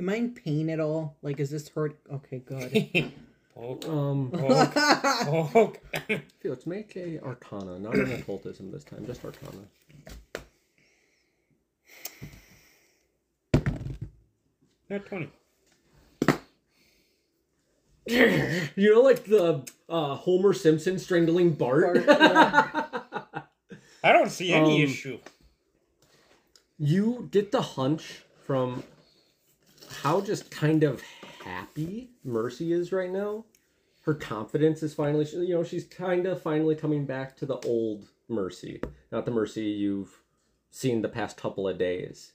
Am I in pain at all? Like, is this hurt? Okay, good. Poke, um, poke, poke. Felix, make a Arcana, not an occultism this time, just Arcana. Not 20. You know, like the uh, Homer Simpson strangling Bart. Bart, yeah. I don't see any Um, issue. you get the hunch from how just kind of happy Mercy is right now. Her confidence is finally, you know, she's kind of finally coming back to the old Mercy, not the Mercy you've seen the past couple of days.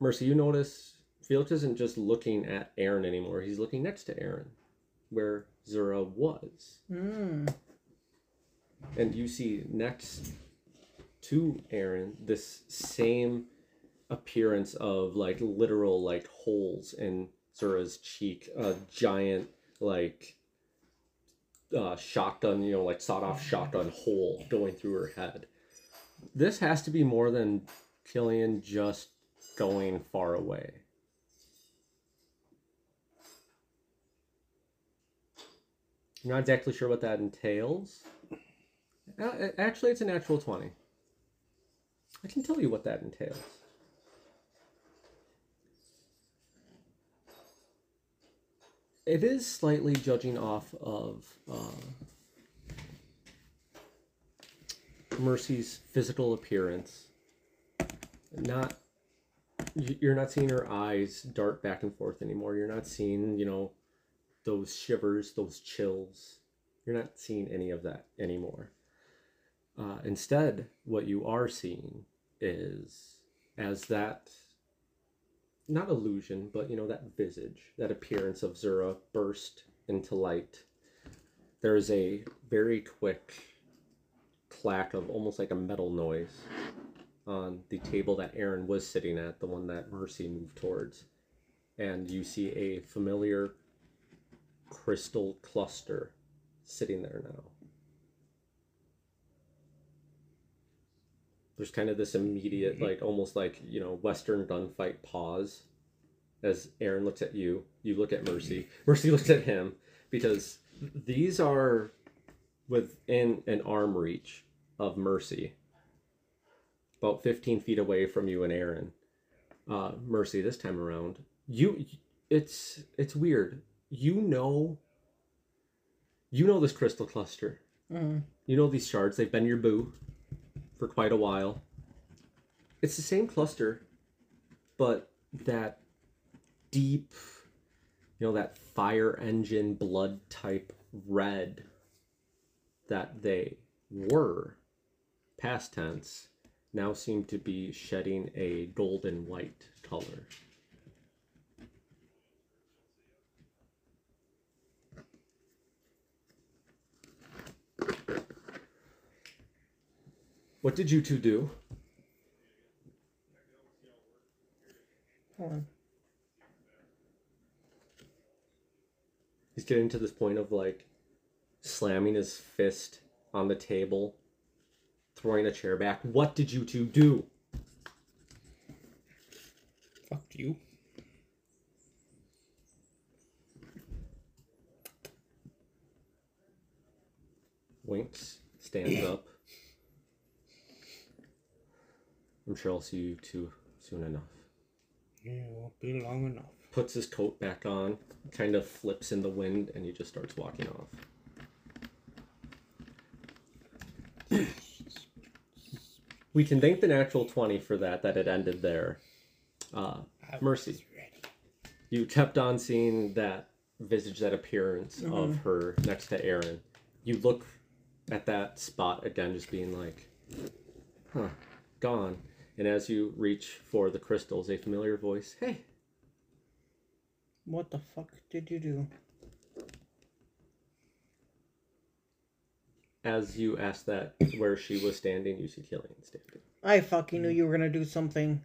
Mercy, you notice Felix isn't just looking at Aaron anymore. He's looking next to Aaron, where Zura was. Mm. and you see next to Aaron this same appearance of like literal like holes in Zura's cheek, a giant like uh, shotgun, you know, like sawed off shotgun hole going through her head. This has to be more than Killian just going far away. I'm not exactly sure what that entails. Uh, actually, it's a natural 20. I can tell you what that entails. It is slightly judging off of uh, Mercy's physical appearance, not you're not seeing her eyes dart back and forth anymore. You're not seeing, you know, those shivers, those chills. You're not seeing any of that anymore. Uh, instead, what you are seeing is as that not illusion, but you know, that visage, that appearance of Zura burst into light. There is a very quick clack of almost like a metal noise on the table that Aaron was sitting at, the one that Mercy moved towards. And you see a familiar crystal cluster sitting there now. There's kind of this immediate, like almost like, you know, Western gunfight pause as Aaron looks at you. You look at Mercy. Mercy looks at him because these are within an arm reach of Mercy, about 15 feet away from you and Aaron. Uh, Mercy, this time around, you, it's it's weird. You know, you know this crystal cluster. Mm. You know these shards. They've been your boo for quite a while. It's the same cluster, but that deep, you know, that fire engine blood type red that they were, past tense, now seem to be shedding a golden white color. What did you two do? Hold on. He's getting to this point of like slamming his fist on the table, throwing a chair back. What did you two do? Fuck you. Winks, stands up. I'm sure I'll see you two soon enough. Yeah, it won't be long enough. Puts his coat back on, kind of flips in the wind, and he just starts walking off. We can thank the natural 20 for that, that it ended there. Uh, Mercy. ready. you kept on seeing that visage, that appearance of her next to Aaron. You look at that spot again, just being like, huh, gone. And as you reach for the crystals, a familiar voice, hey, What the fuck did you do? As you asked that where she was standing, you see Killian standing. I fucking knew you were gonna do something.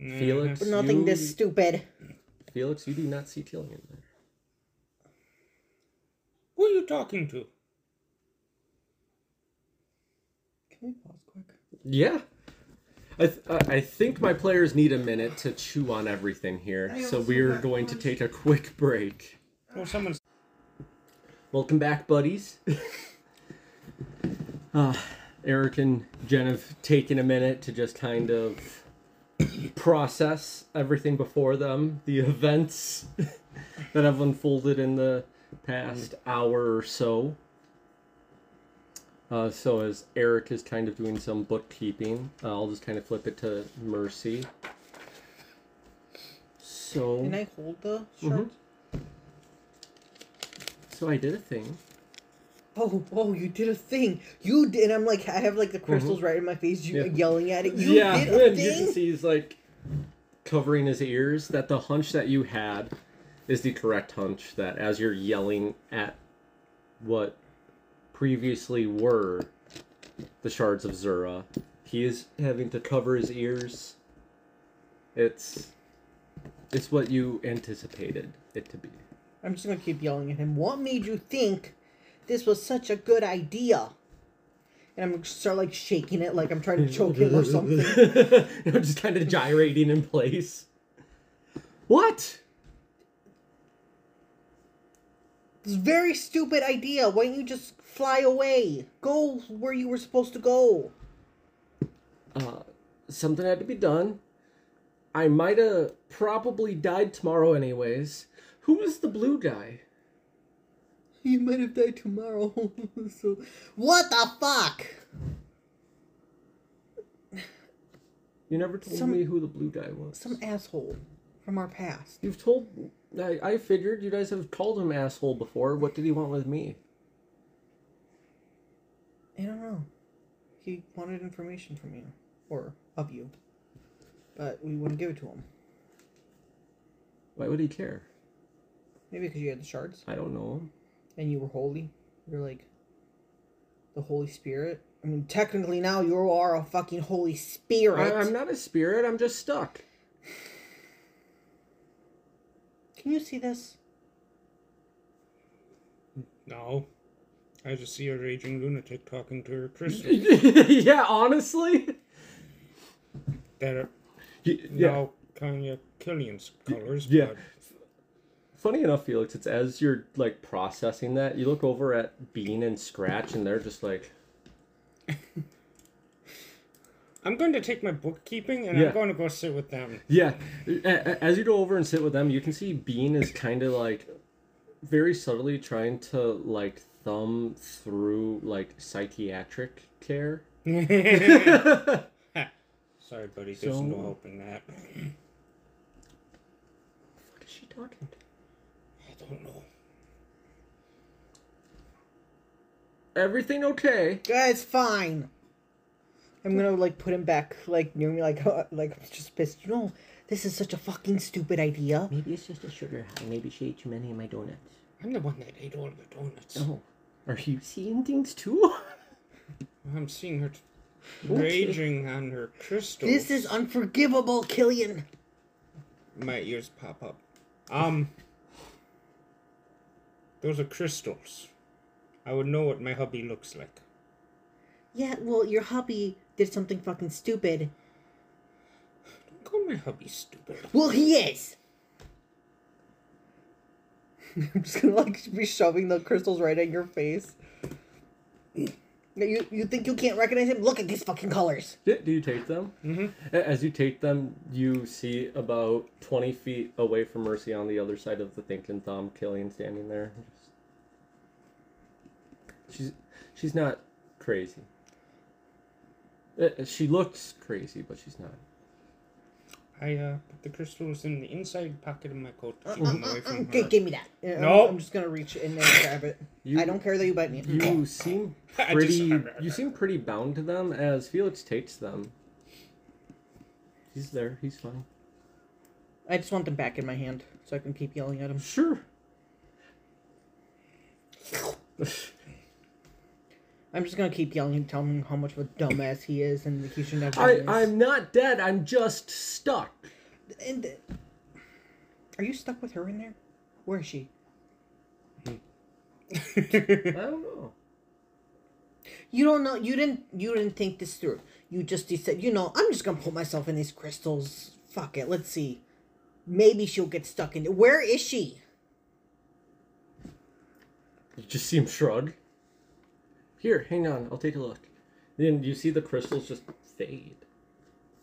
Mm-hmm. Felix, But nothing you, this stupid. Felix, you do not see Killian there. Who are you talking to? Can we pause quick? Yeah. I, th- I I think my players need a minute to chew on everything here, I so also we're got going to lunch. take a quick break. Oh, someone's. Welcome back, buddies. uh, Eric and Jen have taken a minute to just kind of process everything before them, the events that have unfolded in the past hour or so. Uh, so as Eric is kind of doing some bookkeeping, uh, I'll just kind of flip it to Mercy. So, Can I hold the Mhm. shirt? So I did a thing. Oh, oh, you did a thing. You did. I'm like, I have like the mm-hmm. crystals right in my face. You Yeah. yelling at it. You yeah, did a and you thing. see he's like covering his ears. That the hunch that you had is the correct hunch. That as you're yelling at what previously were the shards of Zura, he is having to cover his ears. It's it's what you anticipated it to be. I'm just gonna keep yelling at him. What made you think this was such a good idea? And I'm gonna start like shaking it, like I'm trying to choke him or something. You know, just kind of gyrating in place. What? This very stupid idea. Why don't you just fly away? Go where you were supposed to go. Uh, something had to be done. I might have probably died tomorrow, anyways. Who was the blue guy? You might have died tomorrow. so, what the fuck? You never told Some- me who the blue guy was. Some asshole from our past. You've told. I, I figured you guys have called him asshole before. What did he want with me? I don't know. He wanted information from you or of you, but we wouldn't give it to him. Why would he care? Maybe because you had the shards I don't know. and you were holy. You're like the Holy Spirit. I mean, technically now you are a fucking Holy Spirit. I, I'm not a spirit. I'm just stuck. Can you see this? No. I just see a raging lunatic talking to her crystal. yeah, honestly. that are Y- Yeah. now kind of Killian's colors. yeah. But Funny enough, Felix, it's as you're like processing that, you look over at Bean and Scratch, and they're just like, I'm going to take my bookkeeping and Yeah. I'm going to go sit with them. yeah. As you go over and sit with them, you can see Bean is kind of like very subtly trying to like thumb through like psychiatric care. Sorry, buddy. There's no So- help in that. What is she talking to? I don't know. Everything okay? Yeah, it's fine. I'm gonna like put him back like near me, like like I'm just pissed. You know, this is such a fucking stupid idea. Maybe it's just a sugar high. Maybe she ate too many of my donuts. I'm the one that ate all the donuts. Oh, are you seeing things too? I'm seeing her t- raging on her crystals. This is unforgivable, Killian. My ears pop up. Um. Those are crystals. I would know what my hubby looks like. Yeah, well, your hubby did something fucking stupid. Don't call my hubby stupid. Well, he is. I'm just gonna like be shoving the crystals right at your face. You you think you can't recognize him? Look at these fucking colors. Do do you take them? Mm-hmm. As you take them, you see about 20 feet away from Mercy on the other side of the thinking thumb, Killian standing there. She's she's not crazy. Uh, She looks crazy, but she's not. I uh put the crystals in the inside pocket of my coat to Uh, keep them away uh, from uh, her. gi- give me that. Uh, No. I'm just gonna reach in there and grab it. You, I don't care that you bite me. You seem I just- pretty. you seem pretty bound to them as Felix takes them. He's there. He's fine. I just want them back in my hand so I can keep yelling at him. Sure. I'm just gonna keep yelling and telling him how much of a dumbass he is and he shouldn't have I, I'm not dead. I'm just stuck. And uh, are you stuck with her in there? Where is she? Hmm. I don't know. You don't know. You didn't. You didn't think this through. You just you said, you know, I'm just gonna put myself in these crystals. Fuck it. Let's see. Maybe she'll get stuck in. there. Where is she? You just see him shrug. Here, hang on. I'll take a look. Then you see the crystals just fade.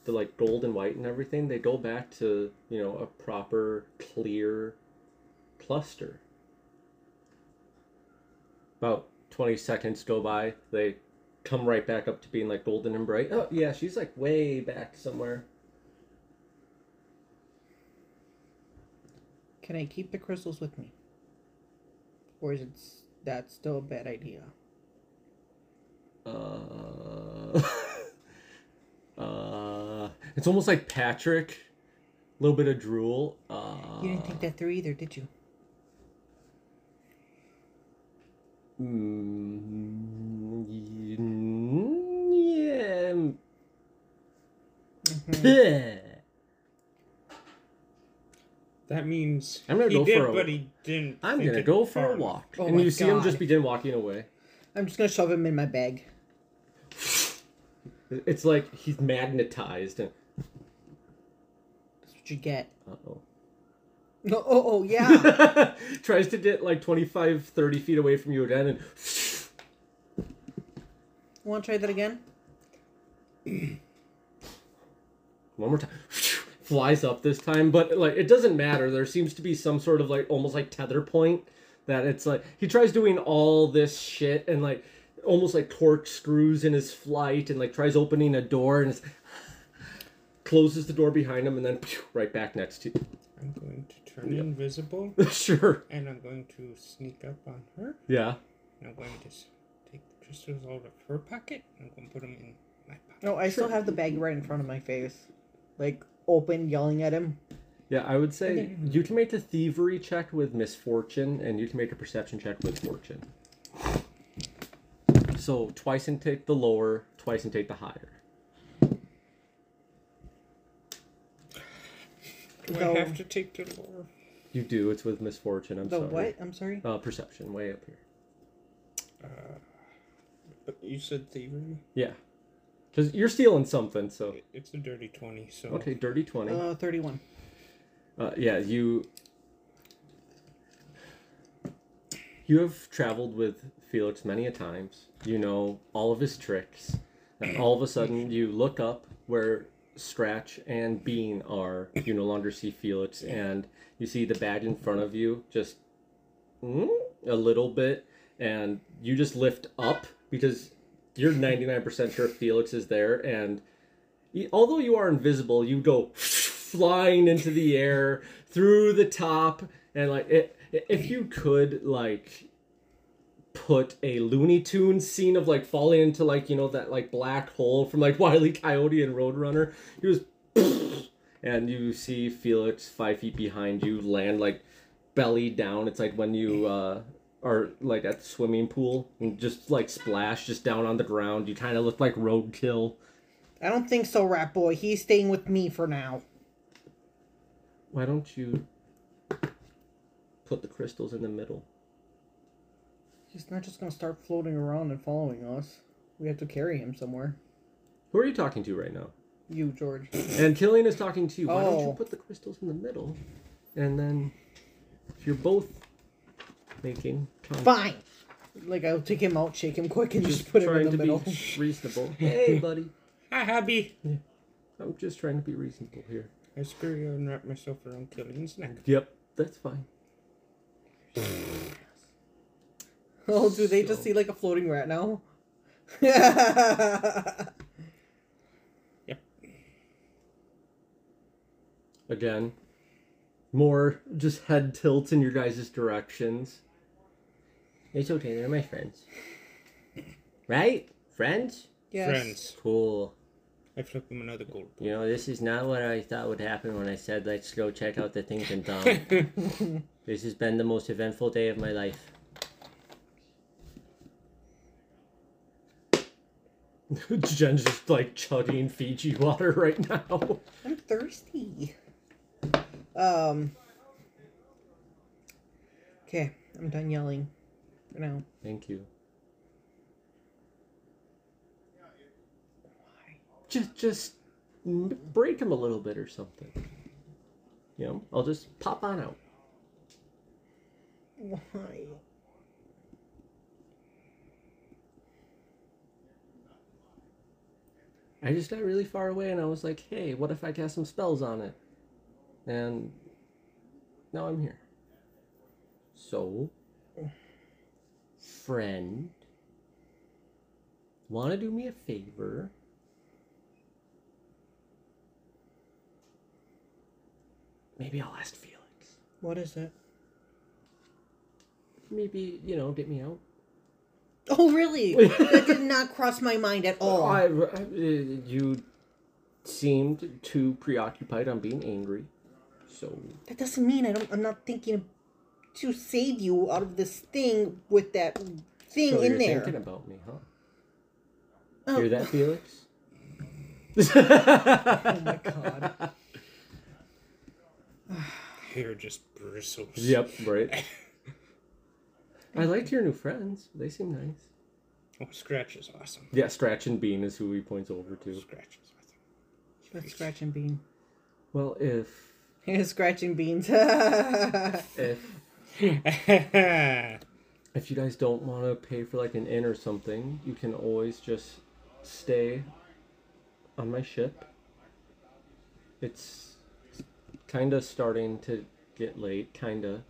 The like gold and white and everything. They go back to you know a proper clear cluster. About twenty seconds go by. They come right back up to being like golden and bright. Oh yeah, she's like way back somewhere. Can I keep the crystals with me? Or is it that still a bad idea? Uh, uh, it's almost like Patrick. A little bit of drool. Uh, You didn't think that through either, did you? mm, yeah. Mhm. Yeah. That means I'm gonna he go did, for a- but he didn't. I'm gonna go for far a walk, Oh and my you see him just begin walking away. I'm just gonna shove him in my bag. It's like he's magnetized. And That's what you get. uh oh, Oh, oh, oh yeah. tries to get like 25, 30 feet away from you again, and Want to try that again? one more time. Flies up this time, but like it doesn't matter. There seems to be some sort of like almost like tether point that it's like he tries doing all this shit and like almost like corkscrews in his flight and like tries opening a door and closes the door behind him and then right back next to I'm going to turn invisible sure. and I'm going to sneak up on her. Yeah. And I'm going to take the crystals out of her pocket. and I'm going to put them in my pocket. No, I still have the bag right in front of my face, like open, yelling at him. Yeah, I would say you can make a thievery check with misfortune, and you can make a perception check with fortune. So twice and take the lower, twice and take the higher. Do The- I have to take the lower? You do. It's with misfortune. I'm The sorry. what? I'm sorry. Uh, perception, way up here. Uh, but you said thievery? Yeah, because you're stealing something. So It- It's a dirty 20, so. okay, dirty twenty. Uh, thirty-one. Uh, yeah, you you have traveled with Felix many a times. You know all of his tricks. And all of a sudden, you look up where Scratch and Bean are. You no longer see Felix, and you see the bag in front of you just mm, a little bit, and you just lift up because you're 99% sure Felix is there, and although you are invisible, you go flying into the air through the top, and like it, if you could like put a Looney Tunes scene of like falling into like you know that like black hole from like Wile E. Coyote and Roadrunner, he was, and you see Felix five feet behind you land like belly down. It's like when you uh, are like at the swimming pool and just like splash just down on the ground. You kind of look like roadkill. I don't think so, Rat Boy. He's staying with me for now. Why don't you put the crystals in the middle? He's not just gonna start floating around and following us. We have to carry him somewhere. Who are you talking to right now? You, George. And Killian is talking to you. Why don't you Oh. put the crystals in the middle? And then, if you're both making contact, Fine. Like I'll take him out, shake him quick, and just, put him trying in the to middle. be reasonable. Hey, buddy. Hi, hubby! I'm just trying to be reasonable here. I scurry and wrap myself around Killian's neck. Yep, that's fine. Oh, do they just see like a floating rat now? Yep. Again, more just head tilts in your guys' directions. It's okay, they're my friends. Right? Friends? yes. Friends. Cool. I flip him another gold. You know, this is not what I thought would happen when I said let's go check out the things in town. this has been the most eventful day of my life. Jen's just like chugging Fiji water right now. I'm thirsty. Um. Okay, I'm done yelling. For now. Thank you. Just, just break him a little bit or something. You know, I'll just pop on out. Why? I just got really far away and I was like, hey, what if I cast some spells on it? And now I'm here. So, friend, want to do me a favor? Maybe I'll ask Felix. What is it? Maybe, you know, get me out. Oh, really? that did not cross my mind at all. I, I- you seemed too preoccupied on being angry. So, That doesn't mean I don't. I'm not thinking to save you out of this thing with that thing so in you're there. thinking about me, huh? Oh, Hear that, Felix? oh my god. Hair just bristles. Yep, right. I like your new friends. They seem nice. Oh, Scratch is awesome. Yeah, Scratch and Bean is who he points over to. Scratch is awesome. Let's scratch and bean. Well, if He's scratching beans. If if you guys don't want to pay for like an inn or something, you can always just stay on my ship. It's kind of starting to get late, kind of.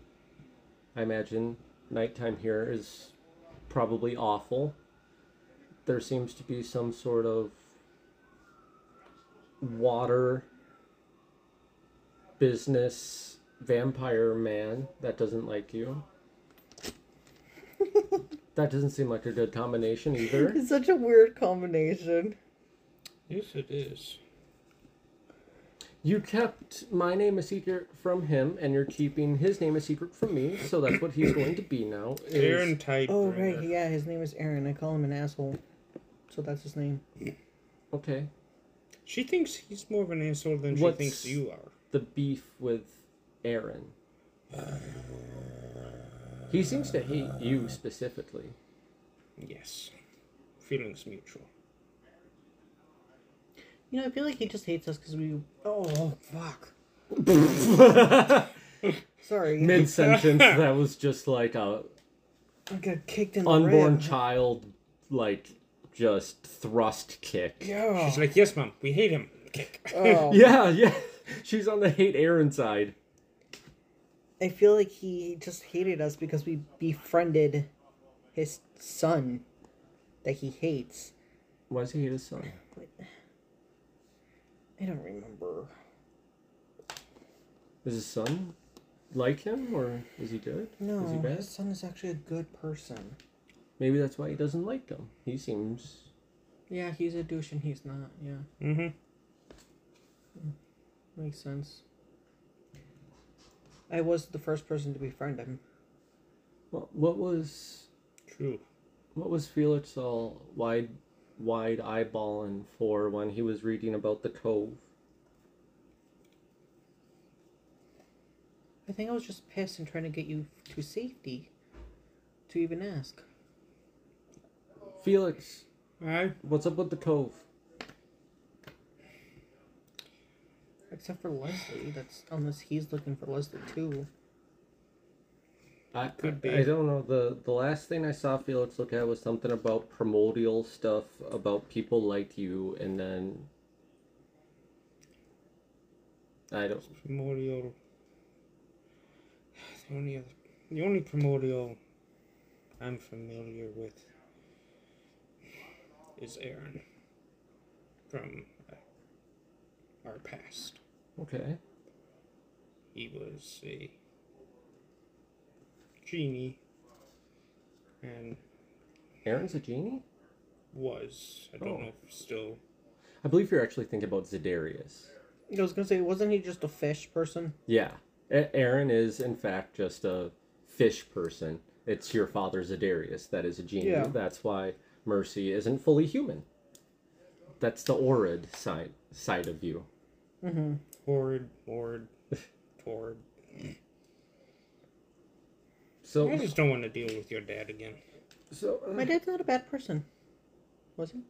I imagine nighttime here is probably awful. There seems to be some sort of water business vampire man that doesn't like you. that doesn't seem like a good combination either. it's such a weird combination. yes, it is. You kept my name a secret from him, and you're keeping his name a secret from me, so that's what he's going to be now. is- Aaron Tidebringer. Oh right, yeah, his name is Aaron. I call him an asshole, so that's his name. Okay. She thinks he's more of an asshole than she thinks you are. The beef with Aaron. He seems to hate you specifically. Yes. Feelings mutual. You know, I feel like he just hates us because we. Oh fuck. Sorry. Mid sentence, that was just like a I got kicked in the unborn rib. child, like just thrust kick. Yeah. She's like, yes, mom, we hate him. Kick. Oh. Yeah, yeah. She's on the hate Aaron side. I feel like he just hated us because we befriended his son that he hates. Why does he hate his son? I don't remember. Is his son like him, or is he good? No, Is he bad? his son is actually a good person. Maybe that's why he doesn't like him. He seems. Yeah, he's a douche and he's not. Yeah, Mm-hmm. makes sense. I was the first person to befriend him. What, what was True. what was Felix all wide wide eyeballing for when he was reading about the cove? I think I was just pissed and trying to get you to safety. To even ask. Felix, Aye. what's up with the cove? Except for Leslie. That's unless he's looking for Leslie too. I Could be. I don't know. The the last thing I saw Felix look at was something about primordial stuff about people like you, and then I don't. Primordial. The only other, the only primordial I'm familiar with is Aaron from uh, our past. Okay. He was a genie and Aaron's a genie. was I don't Oh. know if still I believe you're actually thinking about Zedarius. I was gonna say, wasn't he just a fish person? Yeah, A- Aaron is in fact just a fish person. It's your father Zedarius that is a genie. Yeah. That's why Mercy isn't fully human. That's the Oread side side of you. Mm-hmm. Horde, Horde, Tord. So I just don't want to deal with your dad again. so uh, My dad's not a bad person. Was he?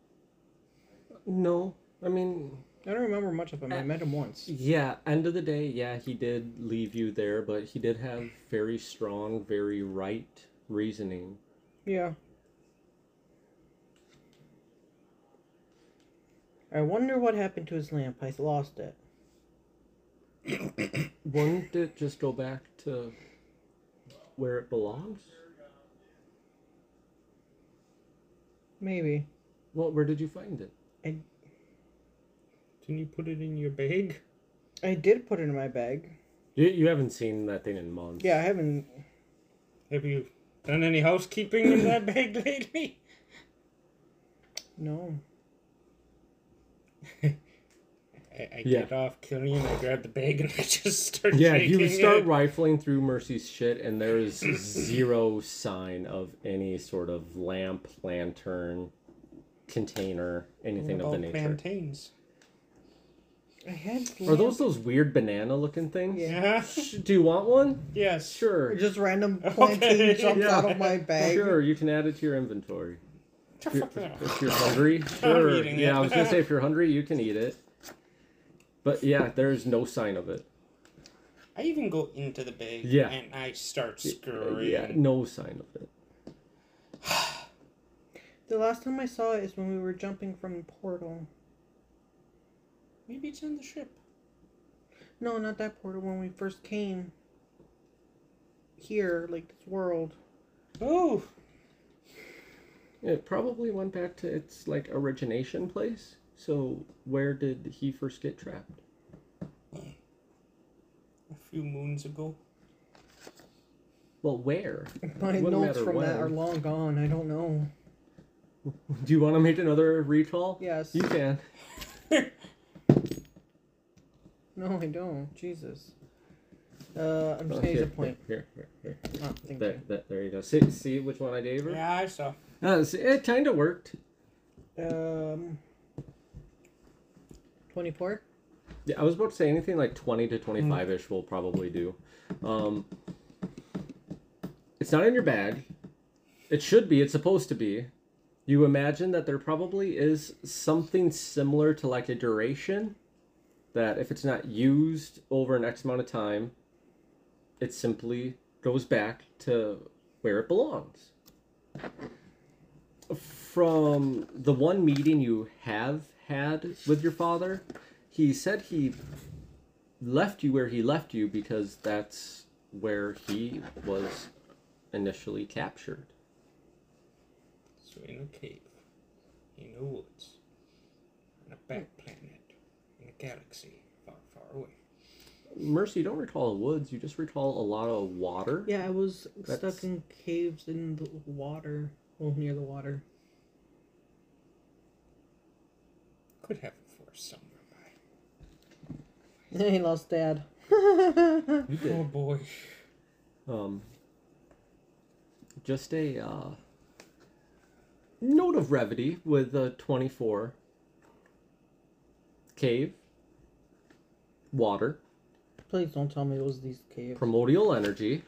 no, I mean I don't remember much of him. I met him once. Yeah, end of the day, yeah, he did leave you there, but he did have very strong, very right reasoning. Yeah. I wonder what happened to his lamp. I lost it. Wouldn't it just go back to where it belongs? Maybe. Well, where did you find it? I Didn't you put it in your bag? I did put it in my bag. You, you haven't seen that thing in months. Yeah, I haven't. Have you done any housekeeping in that bag lately? No. I, I Yeah. get off Killian, I grab the bag, and I just start Yeah, you start it. rifling through Mercy's shit, and there is zero sign of any sort of lamp, lantern, container, anything of the nature. plantains? I had. Are those those weird banana looking things? Yeah. Do you want one? Yes. Sure. Just random Okay. plantain jumps Yeah. out of my bag. Sure, you can add it to your inventory. If you're, if you're hungry, sure. eating Yeah, it. I was gonna say if you're hungry, you can eat it. But yeah, there's no sign of it. I even go into the bay Yeah. and I start scurrying. yeah, no sign of it. The last time I saw it is when we were jumping from the portal. Maybe it's in the ship. No, not that portal. When we first came here, like this world. Oh, It probably went back to its like origination place. So where did he first get trapped? a few moons ago. Well, where? My Wouldn't notes matter from that are long gone. I don't know. Do you want to make another recall? Yes. You can. No, I don't. Jesus. Uh, I'm just Oh, gonna use a point. Here, here, here. Oh, thank There, you. there, there you go. See, see which one I gave her? Yeah, I saw. Uh, see, it kind of worked. Um, twenty-four. Yeah, I was about to say anything like 20 to 25 ish will probably do. Um, it's not in your bag. It should be. It's supposed to be. You imagine that there probably is something similar to like a duration that if it's not used over an X amount of time, it simply goes back to where it belongs. From the one meeting you have had with your father, he said he left you where he left you because that's where he was initially captured. So in a cave, in the woods, on a back planet, in a galaxy far, far away. Mercy, you don't recall the woods, you just recall a lot of water. Yeah, I was That's- stuck in caves in the water. Well, near the water. Could have a forest somewhere by. he lost dad. You did. Oh boy. Um, just a uh, note of brevity with a 24 cave, water, Please don't tell me it was these caves. primordial energy.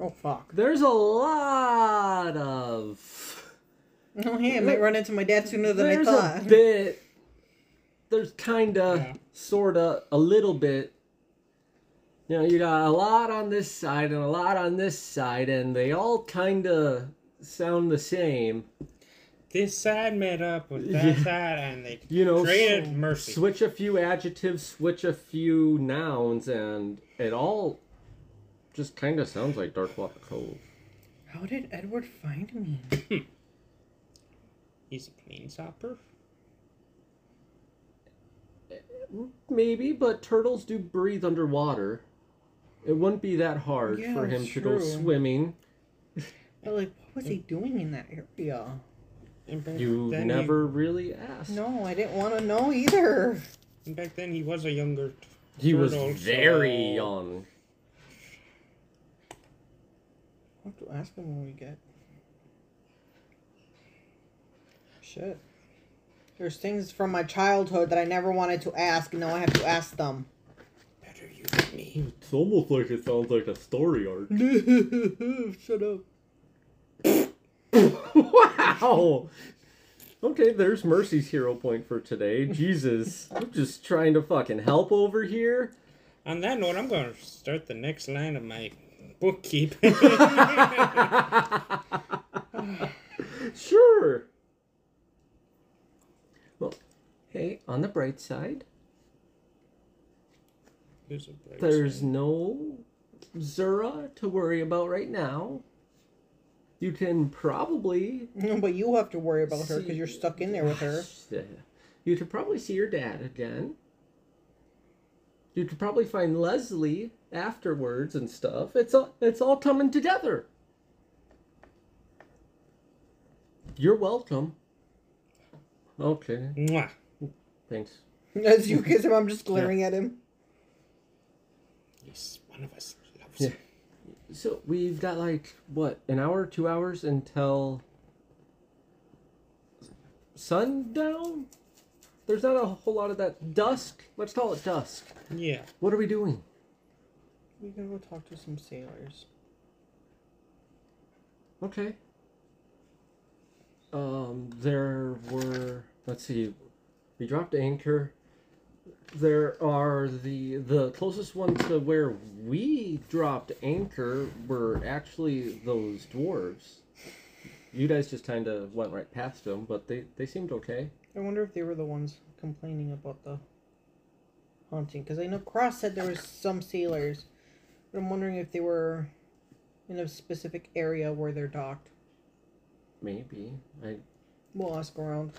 Oh fuck. There's a lot of. Oh hey, I might run into my dad sooner than there's I thought. a bit. There's kinda, Yeah. sorta, a little bit. You know, you got a lot on this side and a lot on this side, and they all kinda sound the same. This side met up with that Yeah. side, and they You know, traded s- mercy. switch a few adjectives, switch a few nouns, and it all just kind of sounds like Dark Darkwater Cove. How did Edward find me? He's a planeswalker. Maybe, but turtles do breathe underwater. It wouldn't be that hard Yeah, for him it's to go swimming. But like, what was he doing in that area? You then never really asked. No, I didn't want to know either. And back then, he was a younger. t- He was very so- young. I'll have to ask him when we get. Shit. There's things from my childhood that I never wanted to ask, and now I have to ask them. Better you than me. It's almost like it sounds like a story arc. Shut up. wow! Okay, there's Mercy's hero point for today. Jesus. I'm just trying to fucking help over here. On that note, I'm going to start the next line of my bookkeeping. sure. Well, hey, on the bright side, Here's a bright there's side. no Zura to worry about right now. You can probably No, but you have to worry about her because you're stuck in there with her. You could probably see your dad again. You could probably find Leslie afterwards and stuff. It's all it's all coming together. You're welcome. Okay, Mwah. Thanks. As you kiss him, I'm just glaring at him. Yes, one of us loves Yeah. him. So we've got like what an hour, two hours until sundown. There's not a whole lot of that dusk. Let's call it dusk. Yeah. What are we doing? We gotta go talk to some sailors. Okay. Um, there were. Let's see. We dropped anchor. there are the the closest one to where we dropped anchor were actually those dwarves. You guys just kind of went right past them, but they they seemed okay. I wonder if they were the ones complaining about the haunting. Because I know Cross said there was some sailors, but I'm wondering if they were in a specific area where they're docked. Maybe I We'll ask around.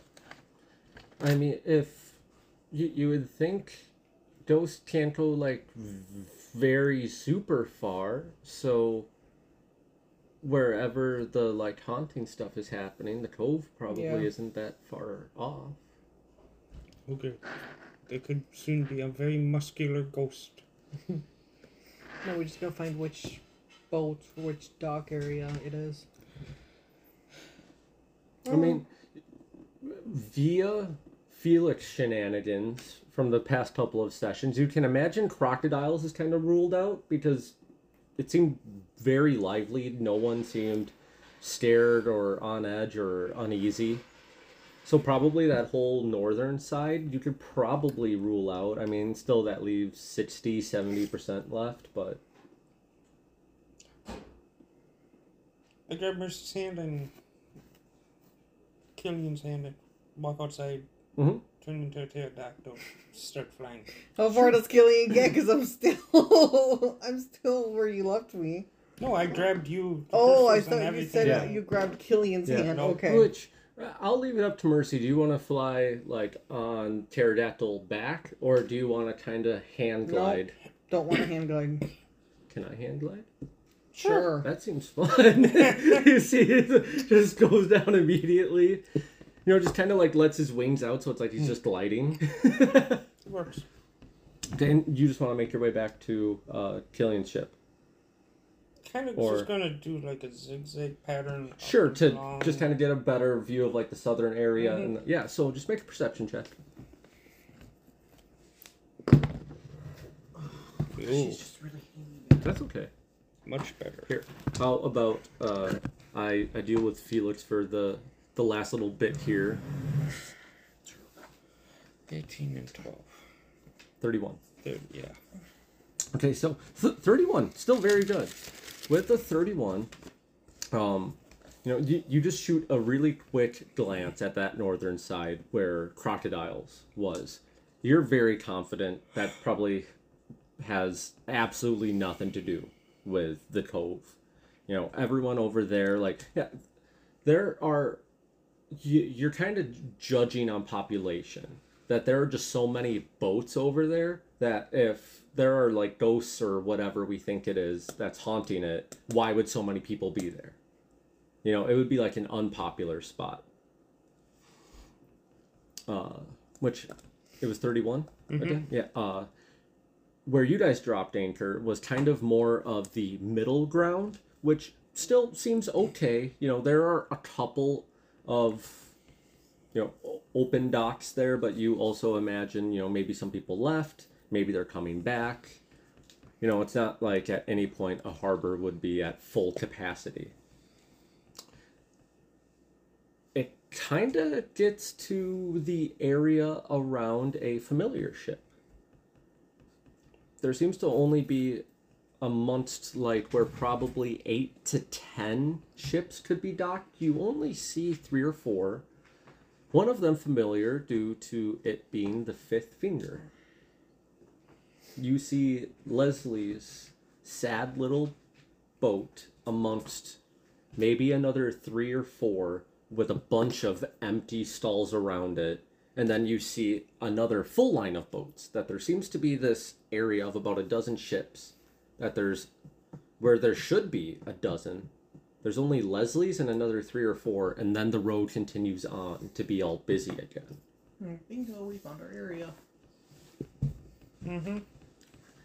I mean, if you you would think ghosts can't go like very super far, so wherever the like haunting stuff is happening, the cove probably Yeah. isn't that far off. Okay. There could soon be a very muscular ghost. No, we just gotta find which boat, which dock area it is. I mean, via Felix shenanigans from the past couple of sessions, you can imagine crocodiles is kind of ruled out because it seemed very lively. No one seemed scared or on edge or uneasy. So probably that whole northern side you could probably rule out. I mean, still that leaves 60, 70% left, but I grab Mercy's hand and Killian's hand and walk outside. Mhm. Turn into a pterodactyl. Start flying. How far does Killian get? Because I'm still, I'm still where you left me. No, I grabbed you. Oh, I thought you said Yeah. you grabbed Killian's Yeah, hand. no, okay. Which I'll leave it up to Mercy. Do you want to fly like on pterodactyl back, or do you want to kind of hand No. glide? Don't want to hand glide. Can I hand glide? Sure. That seems fun. you see, it just goes down immediately. You know, just kind of like lets his wings out, so it's like he's just gliding. Works. and you just want to make your way back to uh, Killian's ship. Kind of Or- just gonna do like a zigzag pattern. up Sure, and to along. just kind of get a better view of like the southern area, Mhm. and yeah. So just make a perception check. Ooh, just really That's okay. much better. Here, how about uh, I I deal with Felix for the the last little bit here. 18 and 12. Thirty-one. There, yeah. Okay, so th- thirty-one, still very good. With the thirty-one, um, you know, you, you just shoot a really quick glance at that northern side where crocodiles was. You're very confident that probably has absolutely nothing to do with the cove. You know, everyone over there, like, yeah, there are you, you're kind of judging on population that there are just so many boats over there that if there are like ghosts or whatever we think it is that's haunting it why would so many people be there? You know it would be like an unpopular spot. Uh which it was 31 again yeah uh where you guys dropped anchor was kind of more of the middle ground which still seems okay. You know there are a couple of you know open docks there but you also imagine you know maybe some people left maybe they're coming back. You know it's not like at any point a harbor would be at full capacity. It kind of gets to the area around a familiar ship. There seems to only be amongst like where probably eight to ten ships could be docked. You only see three or four. One of them familiar due to it being the fifth finger. You see leslie's sad little boat amongst maybe another three or four with a bunch of empty stalls around it. And then you see another full line of boats that there seems to be this area of about a dozen ships that there's where there should be a dozen there's only leslie's and another three or four and then the road continues on to be all busy again Bingo, we found our area. Mm-hmm.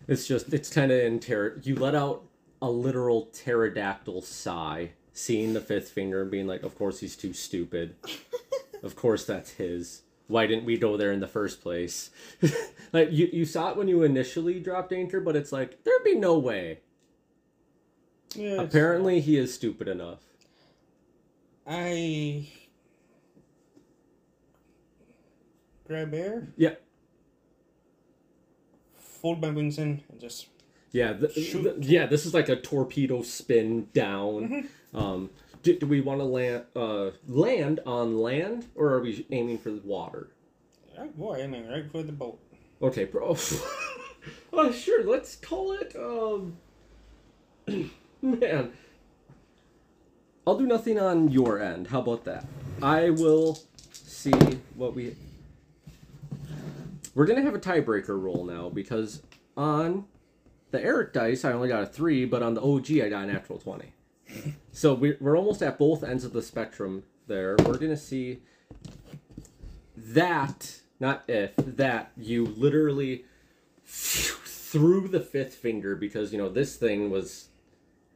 it's just it's kind of in terror you let out a literal pterodactyl sigh seeing the fifth finger and being like of course he's too stupid of course that's his why didn't we go there in the first place like you, you saw it when you initially dropped anchor but it's like there'd be no way Yeah. apparently he is stupid enough I grab air. yeah fold my wings in and just Yeah, th- Shoot. th- yeah. This is like a torpedo spin down. Um, do, do we want to land uh, land on land, or are we aiming for the water? right, boy, I mean, right for the boat. Okay, bro. oh, sure. Let's call it. Um, man, I'll do nothing on your end. How about that? I will see what we. We're gonna have a tiebreaker roll now because on the Eric dice I only got a three, but on the OG I got a natural twenty. So we're we're almost at both ends of the spectrum there. We're gonna see that not if that you literally through the fifth finger because you know this thing was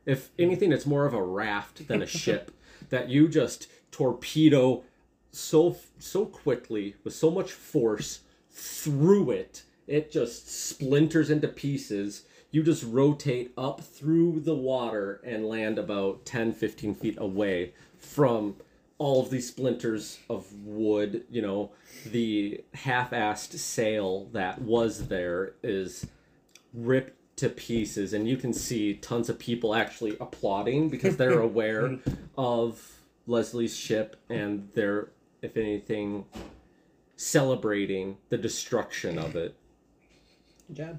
if anything it's more of a raft than a ship that you just torpedo so so quickly with so much force through it it just splinters into pieces you just rotate up through the water and land about 10 15 feet away from all of these splinters of wood you know. The half-assed sail that was there is ripped to pieces and you can see tons of people actually applauding because they're aware mm-hmm. of leslie's ship and they're if anything celebrating the destruction of it. Good job.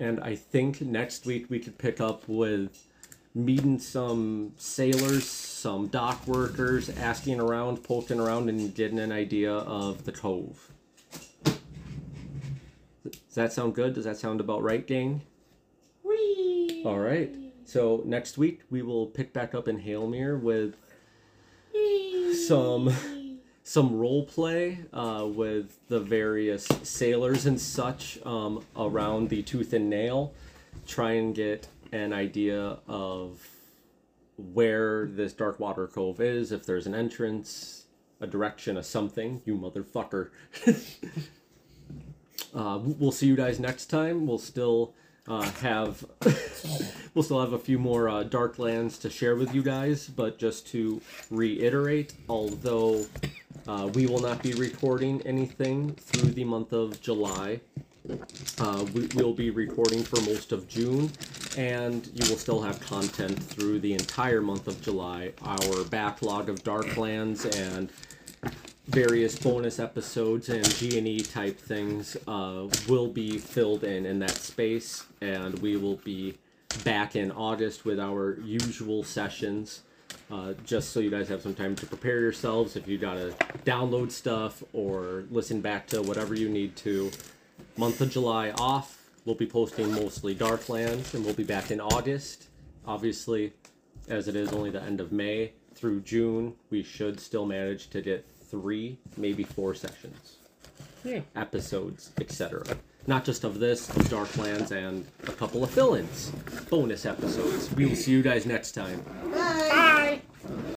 And I think next week we could pick up with meeting some sailors, some dock workers, asking around, poking around, and getting an idea of the cove. Does that sound good? Does that sound about right, gang? Whee! All right. So next week we will pick back up in Hailmere with some some role play uh, with the various sailors and such um, around the tooth and nail. Try and get an idea of where this dark water cove is if there's an entrance a direction a something you motherfucker. Uh, we'll see you guys next time. We'll still uh, have we'll still have a few more uh, Darklands to share with you guys, but just to reiterate, although uh, we will not be recording anything through the month of July, uh, we will be recording for most of June, and you will still have content through the entire month of July. Our backlog of Darklands and various bonus episodes and G&E type things uh, will be filled in in that space and we will be back in August with our usual sessions uh, just so you guys have some time to prepare yourselves if you gotta download stuff or listen back to whatever you need to month of July off we'll be posting mostly Darklands and we'll be back in August obviously as it is only the end of May through June, we should still manage to get three, maybe four sessions, Yeah. episodes, etc. Not just of this, of Darklands, and a couple of fill ins, bonus episodes. We will see you guys next time. Bye.